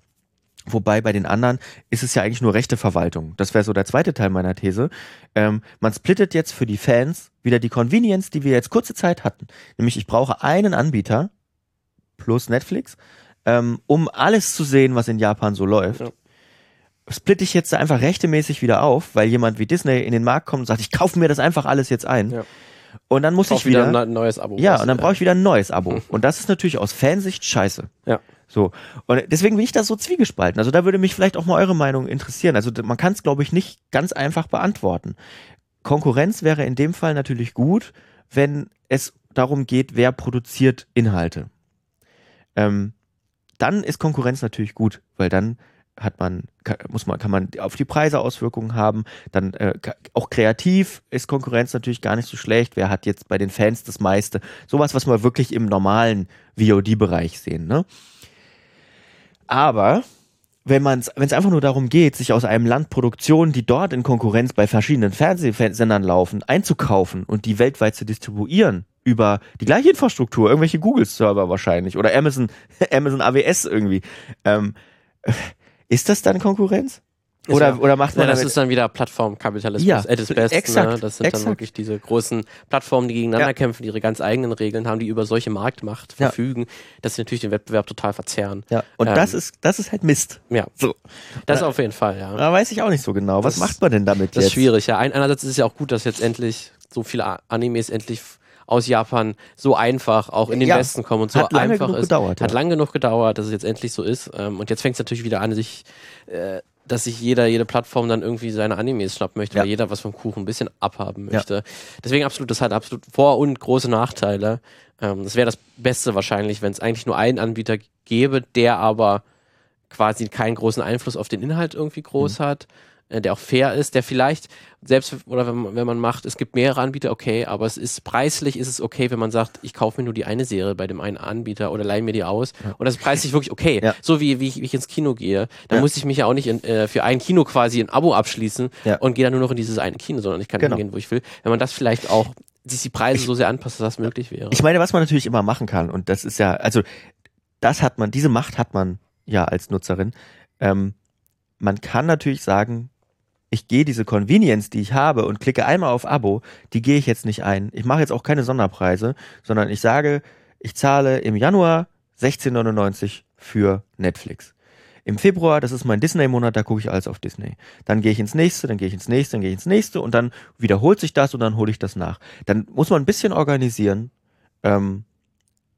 Wobei bei den anderen ist es ja eigentlich nur rechte Verwaltung. Das wäre so der zweite Teil meiner These. Ähm, man splittet jetzt für die Fans wieder die Convenience, die wir jetzt kurze Zeit hatten. Nämlich ich brauche einen Anbieter plus Netflix, ähm, um alles zu sehen, was in Japan so läuft. Ja splitte ich jetzt einfach rechtemäßig wieder auf, weil jemand wie Disney in den Markt kommt und sagt, ich kaufe mir das einfach alles jetzt ein. Ja. Und dann muss Kauf ich wieder, wieder ein neues Abo. Ja, und dann brauche ich wieder ein neues Abo. und das ist natürlich aus Fansicht scheiße. Ja. So. Und deswegen bin ich da so zwiegespalten. Also da würde mich vielleicht auch mal eure Meinung interessieren. Also man kann es, glaube ich, nicht ganz einfach beantworten. Konkurrenz wäre in dem Fall natürlich gut, wenn es darum geht, wer produziert Inhalte. Ähm, dann ist Konkurrenz natürlich gut, weil dann hat man, muss man, kann man auf die Preise Auswirkungen haben. Dann äh, auch kreativ ist Konkurrenz natürlich gar nicht so schlecht. Wer hat jetzt bei den Fans das meiste? Sowas, was wir wirklich im normalen VOD-Bereich sehen. Ne? Aber wenn wenn es einfach nur darum geht, sich aus einem Land Produktionen, die dort in Konkurrenz bei verschiedenen Fernsehsendern laufen, einzukaufen und die weltweit zu distribuieren über die gleiche Infrastruktur, irgendwelche Google-Server wahrscheinlich oder Amazon *laughs* Amazon AWS irgendwie, ähm, ist das dann Konkurrenz? Oder, ja, oder macht man. Ja, das ist dann wieder Plattformkapitalismus ja, at its best. Exakt, ne? Das sind exakt. dann wirklich diese großen Plattformen, die gegeneinander ja. kämpfen, die ihre ganz eigenen Regeln haben, die über solche Marktmacht verfügen, dass sie natürlich den Wettbewerb total verzerren. Ja. Und ähm, das ist, das ist halt Mist. Ja. So. Das da, auf jeden Fall, ja. Da weiß ich auch nicht so genau. Was das, macht man denn damit das jetzt? Das ist schwierig, ja. einerseits ist es ja auch gut, dass jetzt endlich so viele Animes endlich aus Japan so einfach auch in den ja, Westen kommen und so hat lange einfach genug ist. Gedauert, hat ja. lange genug gedauert, dass es jetzt endlich so ist. Ähm, und jetzt fängt es natürlich wieder an, sich äh, dass sich jeder, jede Plattform dann irgendwie seine Animes schnappen möchte, ja. weil jeder was vom Kuchen ein bisschen abhaben möchte. Deswegen absolut, das hat absolut Vor- und große Nachteile. Ähm, das wäre das Beste wahrscheinlich, wenn es eigentlich nur einen Anbieter gäbe, der aber quasi keinen großen Einfluss auf den Inhalt irgendwie groß mhm. hat der auch fair ist, der vielleicht, selbst oder wenn man, wenn man macht, es gibt mehrere Anbieter, okay, aber es ist preislich ist es okay, wenn man sagt, ich kaufe mir nur die eine Serie bei dem einen Anbieter oder leihe mir die aus. Ja. Und das ist preislich wirklich okay. Ja. So wie, wie ich, wie, ich, ins Kino gehe. Da ja. muss ich mich ja auch nicht in, äh, für ein Kino quasi ein Abo abschließen und gehe dann nur noch in dieses eine Kino, sondern ich kann genau. hingehen, wo ich will. Wenn man das vielleicht auch sich die Preise ich, so sehr anpasst, dass das möglich wäre. Ich meine, was man natürlich immer machen kann, und das ist ja, also das hat man, diese Macht hat man ja als Nutzerin. Ähm, man kann natürlich sagen, ich gehe diese Convenience, die ich habe und klicke einmal auf Abo, die gehe ich jetzt nicht ein. Ich mache jetzt auch keine Sonderpreise, sondern ich sage, ich zahle im Januar 16,99 für Netflix. Im Februar, das ist mein Disney-Monat, da gucke ich alles auf Disney. Dann gehe ich ins nächste, dann gehe ich ins nächste, dann gehe ich ins nächste und dann wiederholt sich das und dann hole ich das nach. Dann muss man ein bisschen organisieren, ähm,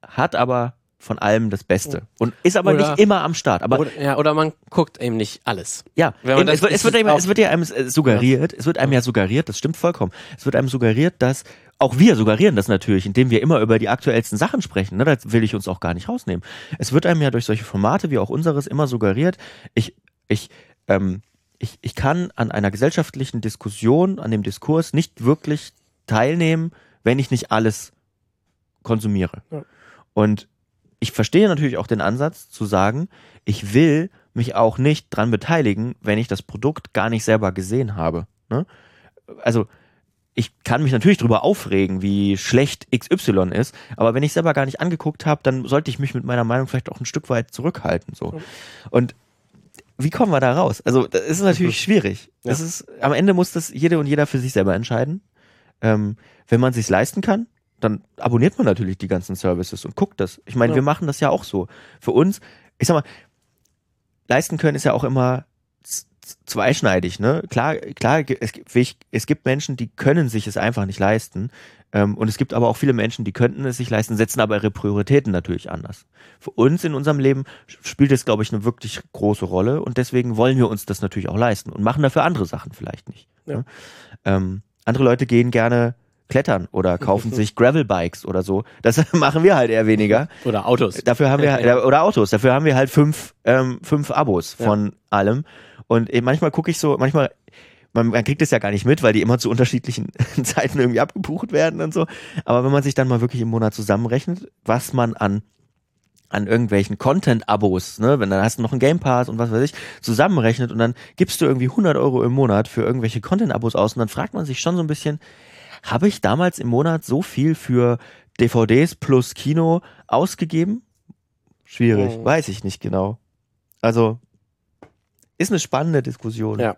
hat aber von allem das Beste. Und ist aber oder, nicht immer am Start. Aber oder, ja, oder man guckt eben nicht alles. Ja, eben, es, wird, es, wird einem, es wird ja einem äh, suggeriert, es wird einem ja suggeriert, das stimmt vollkommen. Es wird einem suggeriert, dass auch wir suggerieren das natürlich, indem wir immer über die aktuellsten Sachen sprechen. Ne? Da will ich uns auch gar nicht rausnehmen. Es wird einem ja durch solche Formate wie auch unseres immer suggeriert, ich, ich, ähm, ich, ich kann an einer gesellschaftlichen Diskussion, an dem Diskurs nicht wirklich teilnehmen, wenn ich nicht alles konsumiere. Ja. Und ich verstehe natürlich auch den Ansatz zu sagen, ich will mich auch nicht dran beteiligen, wenn ich das Produkt gar nicht selber gesehen habe. Ne? Also ich kann mich natürlich darüber aufregen, wie schlecht XY ist, aber wenn ich selber gar nicht angeguckt habe, dann sollte ich mich mit meiner Meinung vielleicht auch ein Stück weit zurückhalten. So. Und wie kommen wir da raus? Also, das ist natürlich schwierig. Das ist, am Ende muss das jede und jeder für sich selber entscheiden. Ähm, wenn man sich leisten kann, dann abonniert man natürlich die ganzen Services und guckt das. Ich meine, ja. wir machen das ja auch so. Für uns, ich sag mal, leisten können ist ja auch immer zweischneidig, ne? Klar, klar, es, es gibt Menschen, die können sich es einfach nicht leisten. Ähm, und es gibt aber auch viele Menschen, die könnten es sich leisten, setzen aber ihre Prioritäten natürlich anders. Für uns in unserem Leben spielt es, glaube ich, eine wirklich große Rolle und deswegen wollen wir uns das natürlich auch leisten und machen dafür andere Sachen vielleicht nicht. Ja. Ne? Ähm, andere Leute gehen gerne klettern oder *laughs* kaufen sich Gravelbikes oder so. Das *laughs* machen wir halt eher weniger. Oder Autos. Dafür haben wir *laughs* halt, oder Autos. Dafür haben wir halt fünf, ähm, fünf Abos von ja. allem. Und manchmal gucke ich so, manchmal man, man kriegt es ja gar nicht mit, weil die immer zu unterschiedlichen Zeiten irgendwie abgebucht werden und so. Aber wenn man sich dann mal wirklich im Monat zusammenrechnet, was man an an irgendwelchen Content-Abos, ne, wenn dann hast du noch einen Game Pass und was weiß ich, zusammenrechnet und dann gibst du irgendwie 100 Euro im Monat für irgendwelche Content-Abos aus und dann fragt man sich schon so ein bisschen, habe ich damals im Monat so viel für DVDs plus Kino ausgegeben? Schwierig, oh. weiß ich nicht genau. Also, ist eine spannende Diskussion. Ja,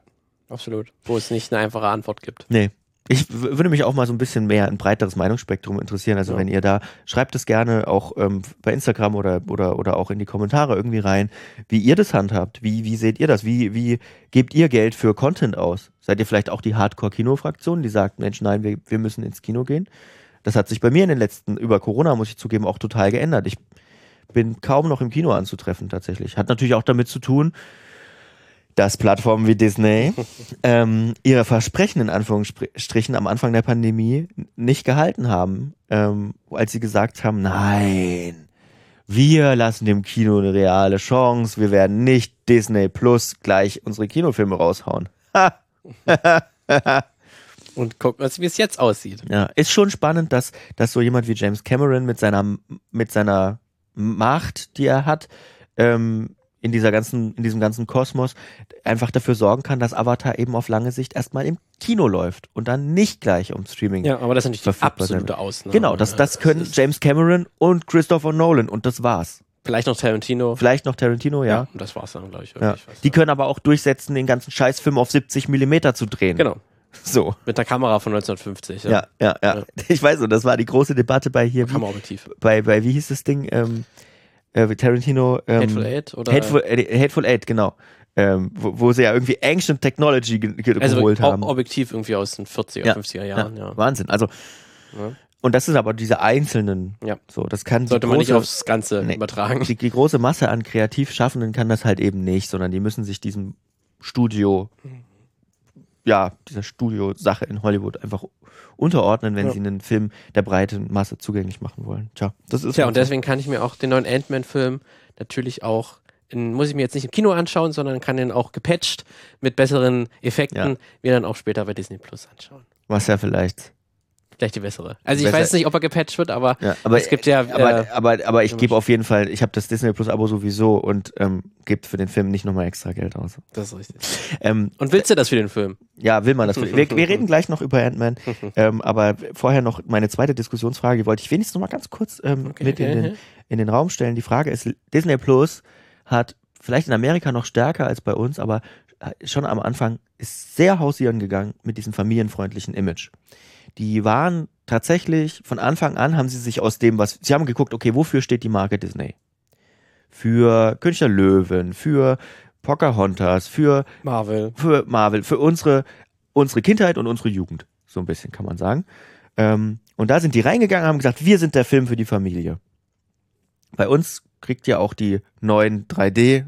absolut. Wo es nicht eine einfache Antwort gibt. Nee. Ich würde mich auch mal so ein bisschen mehr ein breiteres Meinungsspektrum interessieren. Also ja. wenn ihr da, schreibt es gerne auch ähm, bei Instagram oder, oder, oder auch in die Kommentare irgendwie rein, wie ihr das handhabt. Wie, wie seht ihr das? Wie, wie gebt ihr Geld für Content aus? Seid ihr vielleicht auch die Hardcore-Kino-Fraktion, die sagt, Mensch, nein, wir, wir müssen ins Kino gehen? Das hat sich bei mir in den letzten, über Corona, muss ich zugeben, auch total geändert. Ich bin kaum noch im Kino anzutreffen tatsächlich. Hat natürlich auch damit zu tun, dass Plattformen wie Disney *laughs* ähm, ihre Versprechen in Anführungsstrichen am Anfang der Pandemie nicht gehalten haben, ähm, als sie gesagt haben, nein, wir lassen dem Kino eine reale Chance, wir werden nicht Disney Plus gleich unsere Kinofilme raushauen. *laughs* Und gucken, wie es jetzt aussieht. Ja, ist schon spannend, dass, dass so jemand wie James Cameron mit seiner, mit seiner Macht, die er hat, ähm, in dieser ganzen, in diesem ganzen Kosmos einfach dafür sorgen kann, dass Avatar eben auf lange Sicht erstmal im Kino läuft und dann nicht gleich um Streaming. Ja, aber das ist natürlich die absolute Ausnahme. Genau, das, das können James Cameron und Christopher Nolan und das war's. Vielleicht noch Tarantino. Vielleicht noch Tarantino, ja. ja das war's dann gleich. Ja. Die können aber auch durchsetzen, den ganzen Scheißfilm auf 70 Millimeter zu drehen. Genau. *laughs* So. Mit der Kamera von 1950. Ja, ja, ja. ja. *laughs* Ich weiß so, das war die große Debatte bei hier. Kameraobjektiv. Bei, bei, wie hieß das Ding? Ähm, äh, Tarantino. Ähm, Hateful Eight? Oder? Hateful, äh, Hateful Eight, genau. Ähm, wo, wo, sie ja irgendwie Ancient Technology ge ge also geholt haben. Objektiv irgendwie aus den 40er, ja, 50er Jahren. Ja. Wahnsinn. Also, und das ist aber diese einzelnen. Ja. So, das kann Sollte große, man nicht aufs Ganze nee, übertragen. Die, die, große Masse an Kreativschaffenden kann das halt eben nicht, sondern die müssen sich diesem Studio, ja, dieser Studio-Sache in Hollywood einfach unterordnen, wenn ja. sie einen Film der breiten Masse zugänglich machen wollen. Tja, das ist. Ja, und deswegen kann ich mir auch den neuen Ant-Man-Film natürlich auch in, muss ich mir jetzt nicht im Kino anschauen, sondern kann den auch gepatcht mit besseren Effekten ja. mir dann auch später bei Disney Plus anschauen. Was ja vielleicht Vielleicht die bessere. Also ich Besser. weiß nicht, ob er gepatcht wird, aber, ja, aber es gibt ja. Aber, äh, aber, aber ich gebe auf jeden Fall, ich habe das Disney Plus Abo sowieso und ähm, gebe für den Film nicht nochmal extra Geld aus. Das ist richtig. Ähm, und willst du das für den Film? Ja, will man das. wir, wir reden *laughs* gleich noch über Ant-Man, *laughs* ähm, aber vorher noch meine zweite Diskussionsfrage, die wollte ich wenigstens nochmal ganz kurz ähm, okay. mit in den, in den Raum stellen. Die Frage ist, Disney Plus hat vielleicht in Amerika noch stärker als bei uns, aber schon am Anfang ist sehr hausieren gegangen mit diesem familienfreundlichen Image die waren tatsächlich von Anfang an haben sie sich aus dem, was sie haben geguckt, okay, wofür steht die Marke Disney? Für König der Löwen, für Pocahontas, für Marvel, für Marvel, für unsere unsere Kindheit und unsere Jugend, so ein bisschen kann man sagen. Ähm, und da sind die reingegangen, haben gesagt, wir sind der Film für die Familie. Bei uns kriegt ihr auch die neuen 3D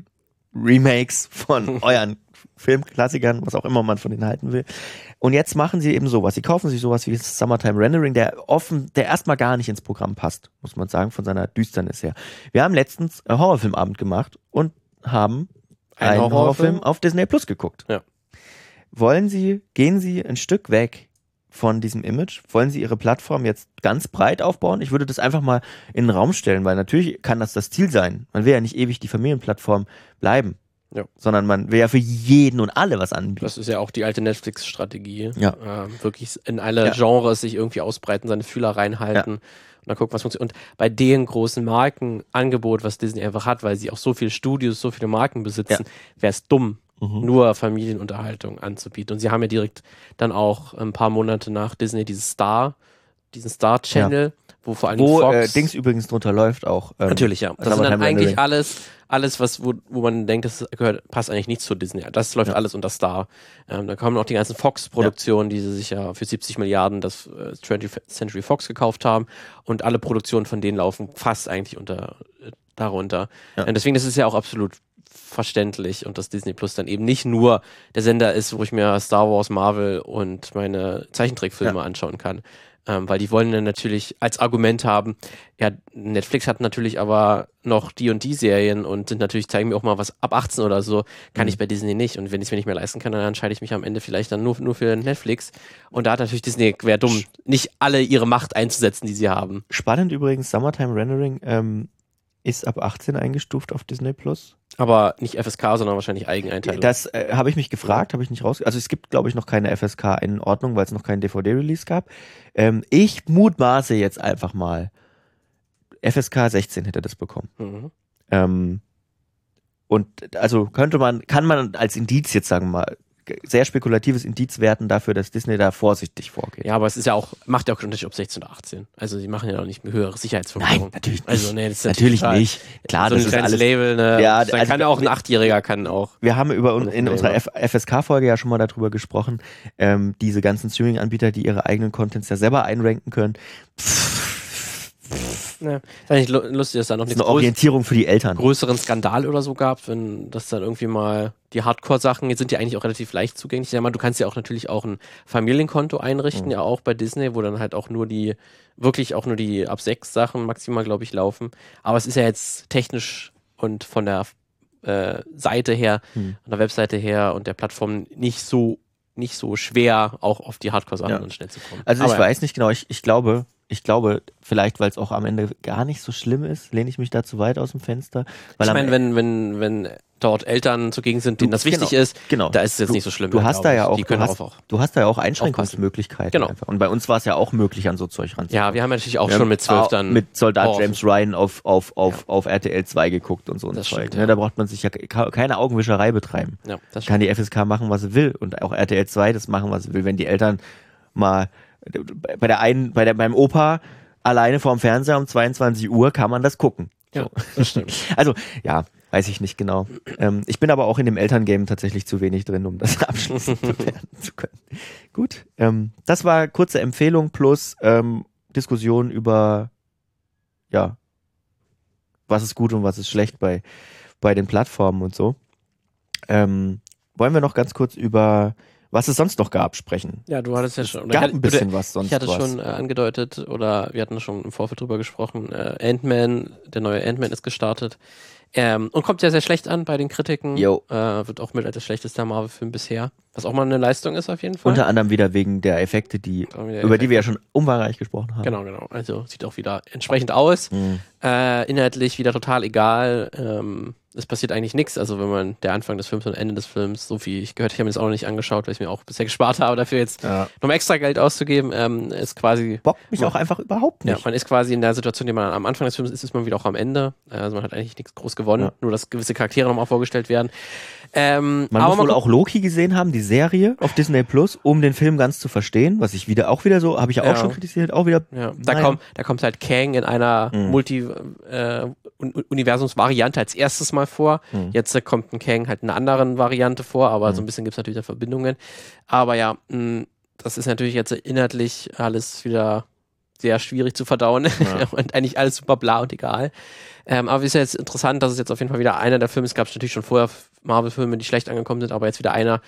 Remakes von *laughs* euren Filmklassikern, was auch immer man von denen halten will. Und jetzt machen sie eben sowas. Sie kaufen sich sowas wie Summertime Rendering, der offen, der erstmal gar nicht ins Programm passt, muss man sagen, von seiner Düsternis her. Wir haben letztens einen Horrorfilmabend gemacht und haben Ein einen Horrorfilm? Horrorfilm auf Disney Plus geguckt. Ja. Wollen Sie, gehen Sie ein Stück weg von diesem Image? Wollen Sie Ihre Plattform jetzt ganz breit aufbauen? Ich würde das einfach mal in den Raum stellen, weil natürlich kann das das Ziel sein. Man will ja nicht ewig die Familienplattform bleiben. Ja. Sondern man will ja für jeden und alle was anbieten. Das ist ja auch die alte Netflix-Strategie. Ja. Äh, wirklich in alle ja. Genres sich irgendwie ausbreiten, seine Fühler reinhalten. Ja. Und dann gucken, was funktioniert. Und bei dem großen Markenangebot, was Disney einfach hat, weil sie auch so viele Studios, so viele Marken besitzen, wäre es dumm, mhm. nur Familienunterhaltung anzubieten. Und sie haben ja direkt dann auch ein paar Monate nach Disney dieses Star, diesen Star Channel, ja. Wo vor allem wo, Fox. Äh, Dings übrigens drunter läuft auch. Ähm, Natürlich, ja. Das sind dann eigentlich alles alles, was, wo, wo man denkt, das gehört, passt eigentlich nicht zu Disney. Das läuft ja. alles unter Star. Ähm, da kommen auch die ganzen Fox-Produktionen, ja. die sie sich ja für 70 Milliarden das äh, 20th Century Fox gekauft haben. Und alle Produktionen von denen laufen fast eigentlich unter äh, darunter. Ja. Und deswegen ist es ja auch absolut verständlich und dass Disney Plus dann eben nicht nur der Sender ist, wo ich mir Star Wars, Marvel und meine Zeichentrickfilme ja. anschauen kann, ähm, weil die wollen dann natürlich als Argument haben, ja, Netflix hat natürlich aber noch die und die Serien und sind natürlich, zeigen mir auch mal was ab 18 oder so, kann mhm. ich bei Disney nicht. Und wenn ich es mir nicht mehr leisten kann, dann entscheide ich mich am Ende vielleicht dann nur, nur für Netflix. Und da hat natürlich Disney, wäre dumm, nicht alle ihre Macht einzusetzen, die sie haben. Spannend übrigens, Summertime Rendering ähm, ist ab 18 eingestuft auf Disney Plus. Aber nicht FSK, sondern wahrscheinlich Eigeneinteilung. Das äh, habe ich mich gefragt, habe ich nicht raus. Also es gibt, glaube ich, noch keine FSK in Ordnung, weil es noch keinen DVD-Release gab. Ähm, ich mutmaße jetzt einfach mal, FSK 16 hätte das bekommen. Mhm. Ähm, und also könnte man, kann man als Indiz jetzt sagen mal sehr spekulatives Indiz werten dafür, dass Disney da vorsichtig vorgeht. Ja, aber es ist ja auch, macht ja auch Unterschied ob 16 oder 18. Also sie machen ja auch nicht höhere Sicherheitsvorkehrungen. Nein, natürlich nicht. Also, nee, das ist natürlich total, nicht. Klar, so das ist alles Label, ne? Ja, also, kann ja auch ein Achtjähriger kann auch. Wir haben über in unserer FSK-Folge ja schon mal darüber gesprochen, ähm, diese ganzen Streaming-Anbieter, die ihre eigenen Contents ja selber einranken können. Pff, ja. Ist eigentlich lustig, dass da noch eine Orientierung für die Eltern. größeren Skandal oder so gab, wenn das dann irgendwie mal die Hardcore-Sachen, jetzt sind die eigentlich auch relativ leicht zugänglich. Ja, du kannst ja auch natürlich auch ein Familienkonto einrichten, mhm. ja auch bei Disney, wo dann halt auch nur die, wirklich auch nur die ab sechs Sachen maximal, glaube ich, laufen. Aber es ist ja jetzt technisch und von der äh, Seite her, mhm. von der Webseite her und der Plattform nicht so nicht so schwer, auch auf die Hardcore-Sachen ja. schnell zu kommen. Also ich Aber weiß nicht genau, ich, ich glaube, ich glaube, vielleicht, weil es auch am Ende gar nicht so schlimm ist, lehne ich mich da zu weit aus dem Fenster. ich meine, wenn, wenn, wenn dort Eltern zugegen sind, denen das wichtig genau, ist, genau. da ist es jetzt du, nicht so schlimm. Du hast da ja auch, die können du hast, auch, du hast da ja auch Einschränkungsmöglichkeiten. Genau. Einfach. Und bei uns war es ja auch möglich, an so Zeug ranzukommen. Ja, wir haben natürlich auch wir schon mit zwölf dann mit Soldat oh, James Ryan auf auf auf ja. auf RTL 2 geguckt und so ein Zeug. Stimmt, ne? ja. Da braucht man sich ja keine Augenwischerei betreiben. Ja, das Kann die FSK machen, was sie will und auch RTL 2 das machen, was sie will, wenn die Eltern mal bei der einen bei der beim Opa alleine vorm Fernseher um 22 Uhr kann man das gucken. Ja, das stimmt. *laughs* Also, ja, weiß ich nicht genau. Ähm, ich bin aber auch in dem Elterngame tatsächlich zu wenig drin, um das *laughs* abschließend bewerten zu können. Gut, ähm, das war kurze Empfehlung plus ähm, Diskussion über, ja, was ist gut und was ist schlecht bei, bei den Plattformen und so. Ähm, wollen wir noch ganz kurz über was es sonst noch gab, sprechen. Ja, du hattest ja schon. Es gab ein bisschen was sonst. Ich hatte was. schon äh, angedeutet, oder wir hatten schon im Vorfeld drüber gesprochen, äh, Ant-Man, der neue Ant-Man ist gestartet. Ähm, und kommt ja sehr schlecht an bei den Kritiken. Jo. Äh, wird auch mit als schlechtester Marvel-Film bisher. Was auch mal eine Leistung ist auf jeden Fall. Unter anderem wieder wegen der Effekte, die, über Effekte. die wir ja schon umfangreich gesprochen haben. Genau, genau. Also sieht auch wieder entsprechend aus. Mhm. Äh, inhaltlich wieder total egal. Ähm, es passiert eigentlich nichts. Also wenn man der Anfang des Films und Ende des Films, so viel ich gehört, ich habe mir das auch noch nicht angeschaut, weil ich mir auch bisher gespart habe, dafür jetzt ja. noch extra Geld auszugeben, ähm, ist quasi. Bockt mich man, auch einfach überhaupt nicht. Ja, man ist quasi in der Situation, die man am Anfang des Films ist, ist man wieder auch am Ende. Also man hat eigentlich nichts groß gewonnen, ja. nur dass gewisse Charaktere nochmal vorgestellt werden. Ähm, man muss wohl auch Loki gesehen haben, die Serie auf Disney Plus, um den Film ganz zu verstehen, was ich wieder auch wieder so, habe ich ja auch schon kritisiert, auch wieder. Ja. Da, naja. kommt, da kommt halt Kang in einer mhm. Multi-Universums-Variante äh, als erstes mal vor. Mhm. Jetzt äh, kommt ein Kang halt in einer anderen Variante vor, aber mhm. so ein bisschen gibt es natürlich da Verbindungen. Aber ja, mh, das ist natürlich jetzt inhaltlich alles wieder sehr schwierig zu verdauen *laughs* ja. und eigentlich alles super bla und egal. Ähm, aber es ist ja jetzt interessant, dass es jetzt auf jeden Fall wieder einer der Filme, es gab natürlich schon vorher Marvel-Filme, die schlecht angekommen sind, aber jetzt wieder einer,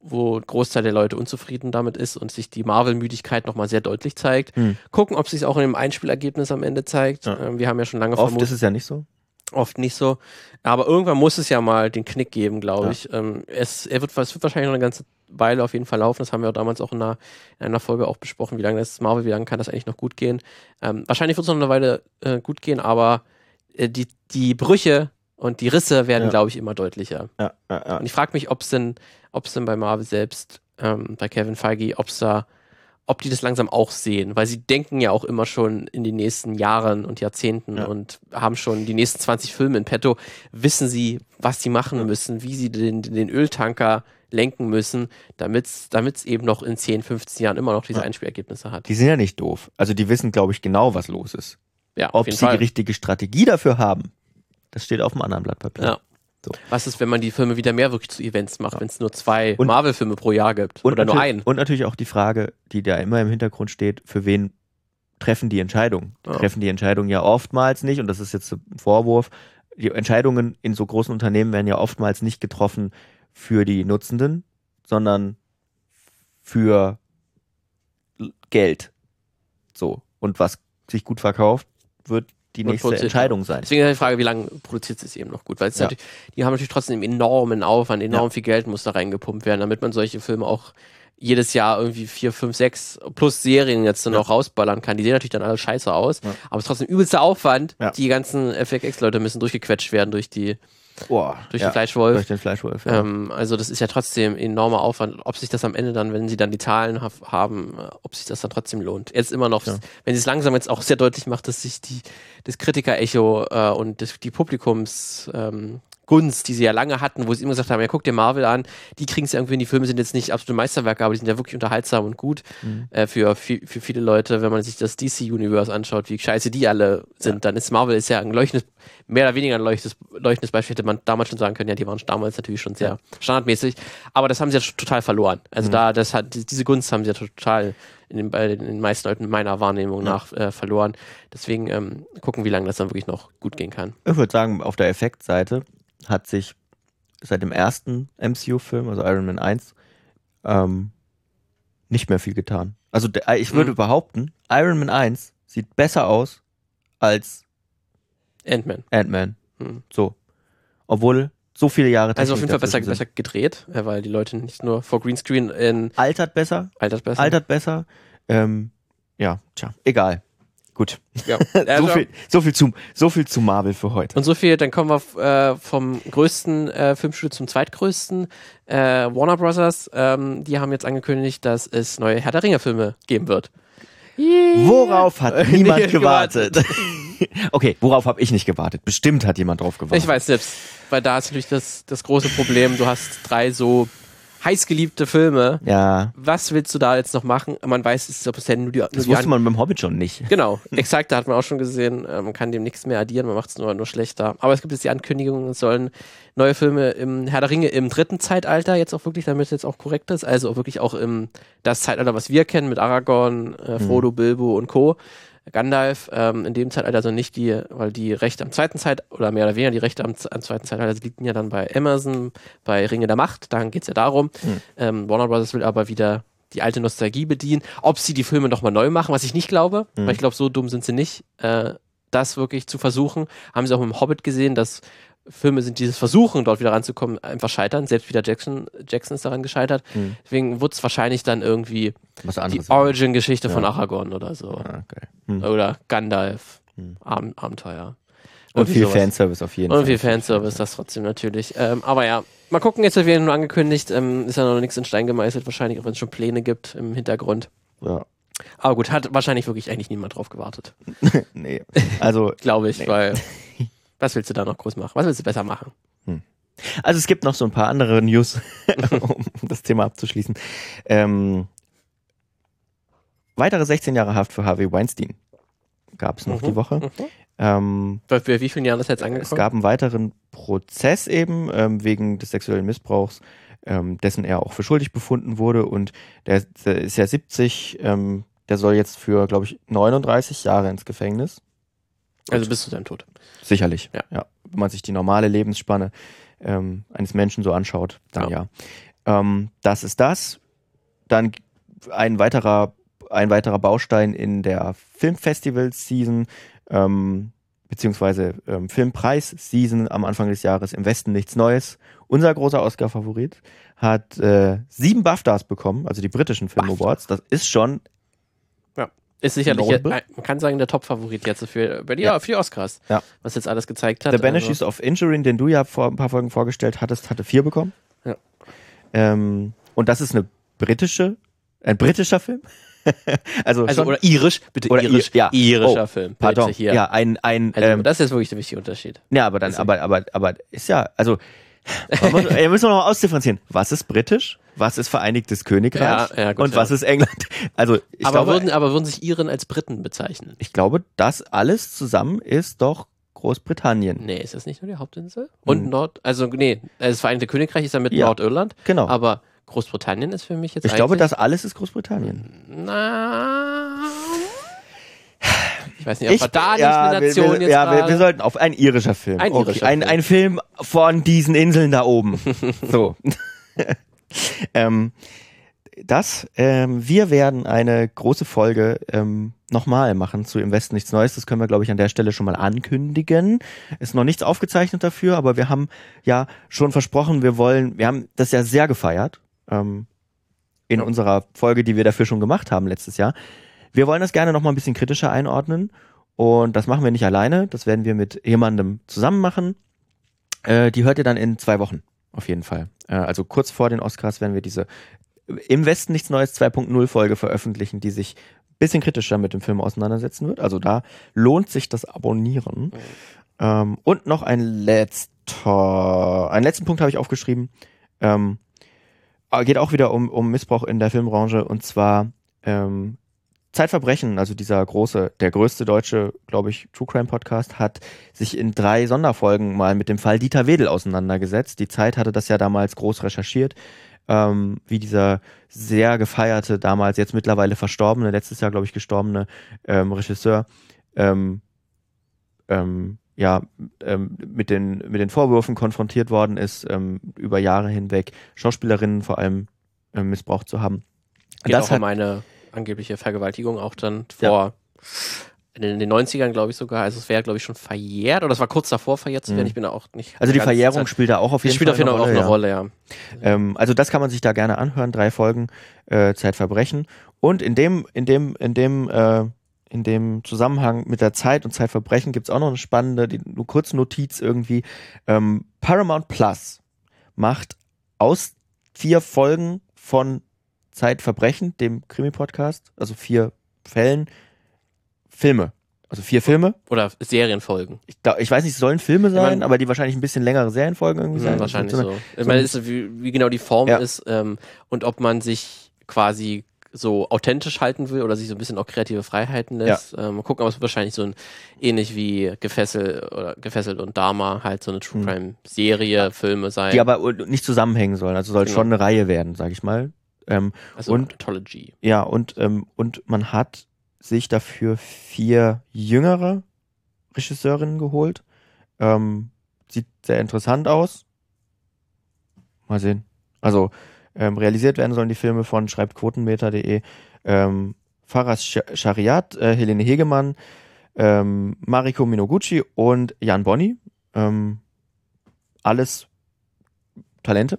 wo Großteil der Leute unzufrieden damit ist und sich die Marvel-Müdigkeit nochmal sehr deutlich zeigt. Hm. Gucken, ob es sich auch in dem Einspielergebnis am Ende zeigt. Ja. Ähm, wir haben ja schon lange Oft vermutet, ist es ja nicht so. Oft nicht so. Aber irgendwann muss es ja mal den Knick geben, glaube ja. ich. Ähm, es, er wird, es wird wahrscheinlich noch eine ganze Weile auf jeden Fall laufen. Das haben wir damals auch in einer, in einer Folge auch besprochen, wie lange das Marvel, wie lange kann das eigentlich noch gut gehen. Ähm, wahrscheinlich wird es noch eine Weile äh, gut gehen, aber äh, die, die Brüche und die Risse werden, ja. glaube ich, immer deutlicher. Ja, ja. Und ich frage mich, ob es denn, denn bei Marvel selbst, ähm, bei Kevin Feige, ob es da, ob die das langsam auch sehen, weil sie denken ja auch immer schon in den nächsten Jahren und Jahrzehnten ja. und haben schon die nächsten 20 Filme in petto, wissen sie, was sie machen müssen, wie sie den, den Öltanker lenken müssen, damit es eben noch in 10, 15 Jahren immer noch diese ja. Einspielergebnisse hat. Die sind ja nicht doof. Also die wissen, glaube ich, genau, was los ist. Ja, Ob sie Fall. die richtige Strategie dafür haben, das steht auf einem anderen Blatt Papier. Ja. So. Was ist, wenn man die Filme wieder mehr wirklich zu Events macht, ja. wenn es nur zwei Marvel-Filme pro Jahr gibt oder nur einen? Und natürlich auch die Frage, die da immer im Hintergrund steht, für wen treffen die Entscheidung? Die ja. treffen die Entscheidung ja oftmals nicht, und das ist jetzt ein Vorwurf, die Entscheidungen in so großen Unternehmen werden ja oftmals nicht getroffen für die Nutzenden, sondern für Geld. So. Und was sich gut verkauft, wird die nächste Entscheidung sein. Deswegen ist die Frage, wie lange produziert es eben noch gut? Weil ja. die haben natürlich trotzdem enormen Aufwand, enorm ja. viel Geld muss da reingepumpt werden, damit man solche Filme auch jedes Jahr irgendwie vier, fünf, sechs plus Serien jetzt dann ja. noch rausballern kann. Die sehen natürlich dann alle scheiße aus, ja. aber es ist trotzdem übelster Aufwand. Ja. Die ganzen FX-Leute müssen durchgequetscht werden durch die Boah, durch den Fleischwolf. Durch den Fleischwolf, ja. Ähm, also das ist ja trotzdem enormer Aufwand. Ob sich das am Ende dann, wenn sie dann die Zahlen ha haben, ob sich das dann trotzdem lohnt. Jetzt immer noch, wenn sie es langsam jetzt auch sehr deutlich macht, dass sich die das Kritiker-Echo äh, und das, die Publikums ähm, Gunst, die sie ja lange hatten, wo sie immer gesagt haben, ja, guck dir Marvel an, die kriegen es ja irgendwie, die Filme sind jetzt nicht absolute Meisterwerke, aber die sind ja wirklich unterhaltsam und gut mhm. äh, für, für, für viele Leute, wenn man sich das DC-Universe anschaut, wie scheiße die alle sind, ja. dann ist Marvel ist ja ein leuchtendes, mehr oder weniger ein leuchtendes, leuchtendes Beispiel, hätte man damals schon sagen können, ja, die waren damals natürlich schon sehr ja. standardmäßig, aber das haben sie ja total verloren. Also mhm. da, das hat, diese Gunst haben sie ja total in den, bei den meisten Leuten meiner Wahrnehmung nach äh, verloren. Deswegen ähm, gucken, wie lange das dann wirklich noch gut gehen kann. Ich würde sagen, auf der Effektseite hat sich seit dem ersten MCU-Film, also Iron Man 1, ähm, nicht mehr viel getan. Also der, ich würde mhm. behaupten, Iron Man 1 sieht besser aus als Ant-Man. Ant-Man. Mhm. So. Obwohl so viele Jahre Also auf jeden Fall besser, besser gedreht, weil die Leute nicht nur vor Greenscreen in. Altert besser. Altert besser. Altert besser. Ähm, ja, tja, egal. Gut. Ja. *laughs* so, viel, so, viel zu, so viel zu Marvel für heute. Und so viel, dann kommen wir äh, vom größten äh, Filmstudio zum zweitgrößten. Äh, Warner Brothers, ähm, die haben jetzt angekündigt, dass es neue Herr der Ringe-Filme geben wird. Yeah. Worauf hat *laughs* niemand gewartet? *laughs* okay, worauf habe ich nicht gewartet? Bestimmt hat jemand drauf gewartet. Ich weiß selbst, weil da ist natürlich das, das große Problem, du hast drei so heißgeliebte Filme. Ja. Was willst du da jetzt noch machen? Man weiß, es ist bisher nur die. Nur das die wusste man beim Hobbit schon nicht. Genau, *laughs* exakt, da hat man auch schon gesehen, äh, man kann dem nichts mehr addieren, man macht es nur, nur schlechter. Aber es gibt jetzt die Ankündigung, es sollen neue Filme im Herr der Ringe im dritten Zeitalter jetzt auch wirklich, damit es jetzt auch korrekt ist, also auch wirklich auch im das Zeitalter, was wir kennen mit Aragorn, äh, Frodo, mhm. Bilbo und Co. Gandalf ähm, in dem Zeitalter also nicht die, weil die Rechte am zweiten Zeitalter, oder mehr oder weniger die Rechte am, am zweiten Zeitalter liegen ja dann bei Amazon, bei Ringe der Macht, daran geht es ja darum. Mhm. Ähm, Warner Bros. will aber wieder die alte Nostalgie bedienen. Ob sie die Filme nochmal neu machen, was ich nicht glaube, mhm. weil ich glaube, so dumm sind sie nicht, äh, das wirklich zu versuchen. Haben sie auch mit dem Hobbit gesehen, dass Filme sind dieses Versuchen, dort wieder ranzukommen, einfach scheitern. Selbst wieder Jackson, Jackson ist daran gescheitert. Mhm. Deswegen wird es wahrscheinlich dann irgendwie die Origin-Geschichte ja. von Aragorn oder so. Ah, okay. mhm. Oder Gandalf. Ab Abenteuer. Und viel sowas. Fanservice auf jeden Und Fall. Und viel Fanservice, das trotzdem natürlich. Ähm, aber ja, mal gucken, jetzt wird wieder nur angekündigt. Ähm, ist ja noch nichts in Stein gemeißelt, wahrscheinlich, auch wenn es schon Pläne gibt im Hintergrund. Ja. Aber gut, hat wahrscheinlich wirklich eigentlich niemand drauf gewartet. *laughs* nee. Also. *laughs* Glaube ich, nee. weil *laughs* Was willst du da noch groß machen? Was willst du besser machen? Hm. Also es gibt noch so ein paar andere News, *laughs* um das Thema abzuschließen. Ähm, weitere 16 Jahre Haft für Harvey Weinstein gab es noch mhm, die Woche. Mhm. Ähm, Bei wie vielen Jahren ist jetzt angekommen? Es gab einen weiteren Prozess eben ähm, wegen des sexuellen Missbrauchs, ähm, dessen er auch für schuldig befunden wurde und der, der ist ja 70, ähm, der soll jetzt für, glaube ich, 39 Jahre ins Gefängnis. Also bis zu seinem Tod. Sicherlich, ja. ja. Wenn man sich die normale Lebensspanne ähm, eines Menschen so anschaut, dann ja. ja. Ähm, das ist das. Dann ein weiterer, ein weiterer Baustein in der Filmfestival-Season, ähm, beziehungsweise ähm, Filmpreis-Season am Anfang des Jahres im Westen nichts Neues. Unser großer Oscar-Favorit hat äh, sieben BAFTAs bekommen, also die britischen Film Awards. Das ist schon ist sicherlich, äh, man kann sagen, der Top-Favorit jetzt für, dir, ja. für die Oscars, ja. was jetzt alles gezeigt hat. The Banishes also. of Injury, den du ja vor ein paar Folgen vorgestellt hattest, hatte vier bekommen. Ja. Ähm, und das ist eine britische, ein britischer Film. *laughs* also, also oder irisch, bitte oder irisch, ja. irischer oh, Film. Pardon, hier. ja, ein, ein, also, ähm, das ist wirklich der wichtige Unterschied. Ja, aber dann, aber, aber, aber ist ja, also, ey, müssen wir noch mal ausdifferenzieren. Was ist britisch? Was ist Vereinigtes Königreich? Ja, ja, gut, und was ist England? Also, ich aber, glaube, würden, aber würden sich Iren als Briten bezeichnen? Ich glaube, das alles zusammen ist doch Großbritannien. Nee, ist das nicht nur die Hauptinsel? Und hm. Nord, also nee, das Vereinigte Königreich ist ja mit ja, Nordirland. Genau. Aber Großbritannien ist für mich jetzt Ich glaube, das alles ist Großbritannien. Na. Ich weiß nicht, ob wir da nicht ja, eine Nation wir, jetzt Ja, wir, wir, sollten auf ein irischer Film. Ein okay. irischer ein, Film. Ein Film von diesen Inseln da oben. *laughs* so. *laughs* ähm, das, ähm, wir werden eine große Folge ähm, nochmal machen zu Im Westen nichts Neues. Das können wir, glaube ich, an der Stelle schon mal ankündigen. Ist noch nichts aufgezeichnet dafür, aber wir haben ja schon versprochen, wir wollen, wir haben das ja sehr gefeiert ähm, in ja. unserer Folge, die wir dafür schon gemacht haben letztes Jahr. Wir wollen das gerne nochmal ein bisschen kritischer einordnen und das machen wir nicht alleine. Das werden wir mit jemandem zusammen machen. Äh, die hört ihr dann in zwei Wochen auf jeden Fall. Äh, also kurz vor den Oscars werden wir diese im Westen nichts Neues 2.0 Folge veröffentlichen, die sich ein bisschen kritischer mit dem Film auseinandersetzen wird. Also da lohnt sich das Abonnieren. Mhm. Ähm, und noch ein letzter, einen letzten Punkt habe ich aufgeschrieben. Ähm, geht auch wieder um, um Missbrauch in der Filmbranche und zwar ähm, Zeitverbrechen, also dieser große, der größte deutsche, glaube ich, True Crime Podcast, hat sich in drei Sonderfolgen mal mit dem Fall Dieter Wedel auseinandergesetzt. Die Zeit hatte das ja damals groß recherchiert, ähm, wie dieser sehr gefeierte, damals jetzt mittlerweile verstorbene, letztes Jahr, glaube ich, gestorbene ähm, Regisseur, ähm, ähm, ja, ähm, mit, den, mit den Vorwürfen konfrontiert worden ist, ähm, über Jahre hinweg Schauspielerinnen vor allem missbraucht zu haben. Geht das auch um eine angebliche Vergewaltigung auch dann vor ja. in den 90ern, glaube ich sogar. Also es wäre, glaube ich, schon verjährt oder es war kurz davor verjährt zu werden. Mhm. Ich bin da auch nicht. Also die Verjährung Zeit. spielt da auch auf jeden spielt Fall auf jeden Fall auch eine Rolle, ja. Ähm, also das kann man sich da gerne anhören. Drei Folgen äh, Zeitverbrechen. Und in dem, in dem, in dem, äh, in dem Zusammenhang mit der Zeit und Zeitverbrechen gibt es auch noch eine spannende, die, nur kurze Notiz irgendwie. Ähm, Paramount Plus macht aus vier Folgen von Zeitverbrechen, dem Krimi-Podcast, also vier Fällen, Filme. Also vier Filme. Oder Serienfolgen. Ich, glaub, ich weiß nicht, es sollen Filme sein, ich mein, aber die wahrscheinlich ein bisschen längere Serienfolgen irgendwie sein. Wahrscheinlich so. Ich meine, wie, wie, genau die Form ja. ist ähm, und ob man sich quasi so authentisch halten will oder sich so ein bisschen auch kreative Freiheiten lässt. Ja. Ähm, mal gucken, aber es wird wahrscheinlich so ein ähnlich wie Gefesselt oder Gefesselt und Dharma halt so eine True hm. Crime Serie, Filme sein. Die aber nicht zusammenhängen sollen, also soll genau. schon eine Reihe werden, sag ich mal. Ähm, also und, Anthology. Ja, und, ähm, und man hat sich dafür vier jüngere Regisseurinnen geholt. Ähm, sieht sehr interessant aus. Mal sehen. Also ähm, realisiert werden sollen die Filme von schreibtquotenmeter.de. Ähm, Faras Shariat, äh, Helene Hegemann, ähm, Mariko Minoguchi und Jan Bonny. Ähm, alles Talente.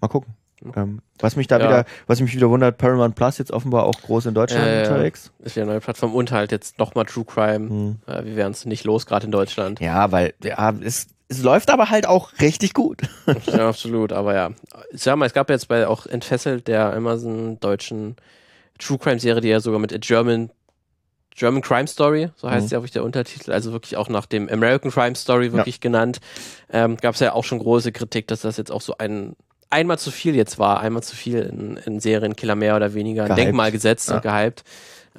Mal gucken. Ähm, was mich da ja. wieder, was mich wieder wundert, Paramount Plus jetzt offenbar auch groß in Deutschland äh, unterwegs. Ist ja eine neue Plattform und halt jetzt nochmal True Crime. Hm. Äh, wir wären es nicht los, gerade in Deutschland. Ja, weil ja, es, es läuft aber halt auch richtig gut. *laughs* ja, absolut. Aber ja, ich sag mal, es gab jetzt bei auch Entfesselt der Amazon deutschen True Crime Serie, die ja sogar mit A German German Crime Story, so heißt mhm. ja wirklich der Untertitel, also wirklich auch nach dem American Crime Story wirklich ja. genannt. Ähm, Gab es ja auch schon große Kritik, dass das jetzt auch so ein einmal zu viel jetzt war, einmal zu viel in, in Serien, Killer mehr oder weniger, ein Denkmal gesetzt ja. und gehypt.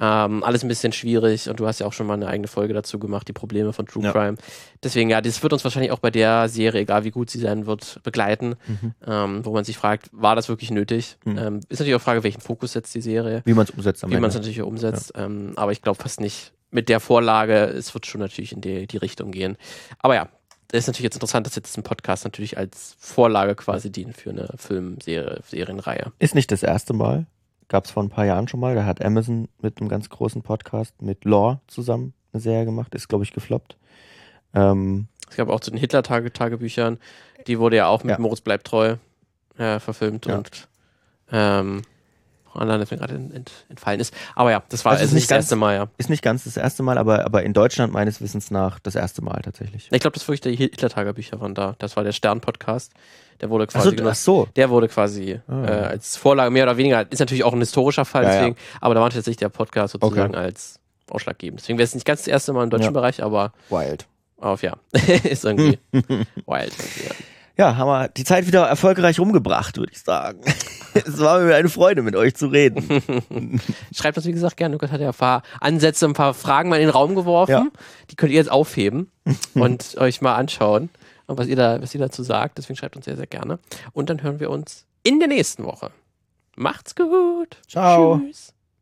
Ähm, alles ein bisschen schwierig und du hast ja auch schon mal eine eigene Folge dazu gemacht, die Probleme von True ja. Crime. Deswegen, ja, das wird uns wahrscheinlich auch bei der Serie, egal wie gut sie sein wird, begleiten, mhm. ähm, wo man sich fragt, war das wirklich nötig? Mhm. Ähm, ist natürlich auch Frage, welchen Fokus setzt die Serie? Wie man es umsetzt am Wie man es natürlich umsetzt. Ja. Ähm, aber ich glaube fast nicht mit der Vorlage, es wird schon natürlich in die, die Richtung gehen. Aber ja, ist natürlich jetzt interessant, dass jetzt ein Podcast natürlich als Vorlage quasi dient für eine Filmserie, Serienreihe. Ist nicht das erste Mal. Gab es vor ein paar Jahren schon mal. Da hat Amazon mit einem ganz großen Podcast mit Law zusammen eine Serie gemacht. Ist, glaube ich, gefloppt. Ähm, es gab auch zu den Hitler-Tagebüchern. Die wurde ja auch mit ja. Moritz bleibt treu äh, verfilmt ja. und ähm, das mir gerade ent, entfallen ist. Aber ja, das war also nicht das ganz, erste Mal, ja. Ist nicht ganz das erste Mal, aber, aber in Deutschland meines Wissens nach das erste Mal tatsächlich. Ich glaube, das wirklich die Hitler-Tagebücher waren da. Das war der Stern-Podcast. Der wurde quasi. Ach so, ach so. Der wurde quasi ah. äh, als Vorlage mehr oder weniger, ist natürlich auch ein historischer Fall, ja, deswegen, ja. aber da war tatsächlich der Podcast sozusagen okay. als ausschlaggebend. Deswegen wäre es nicht ganz das erste Mal im deutschen ja. Bereich, aber. Wild. Auf ja. *laughs* ist irgendwie *laughs* wild. Irgendwie, ja haben wir die Zeit wieder erfolgreich rumgebracht, würde ich sagen. *laughs* es war mir eine Freude, mit euch zu reden. *laughs* Schreibt das, wie gesagt, gerne. Lukas hat ja ein paar Ansätze, ein paar Fragen mal in den Raum geworfen. Ja. Die könnt ihr jetzt aufheben *laughs* und euch mal anschauen, was ihr, da, was ihr dazu sagt. Deswegen schreibt uns sehr, sehr gerne. Und dann hören wir uns in der nächsten Woche. Macht's gut. Ciao. Tschüss.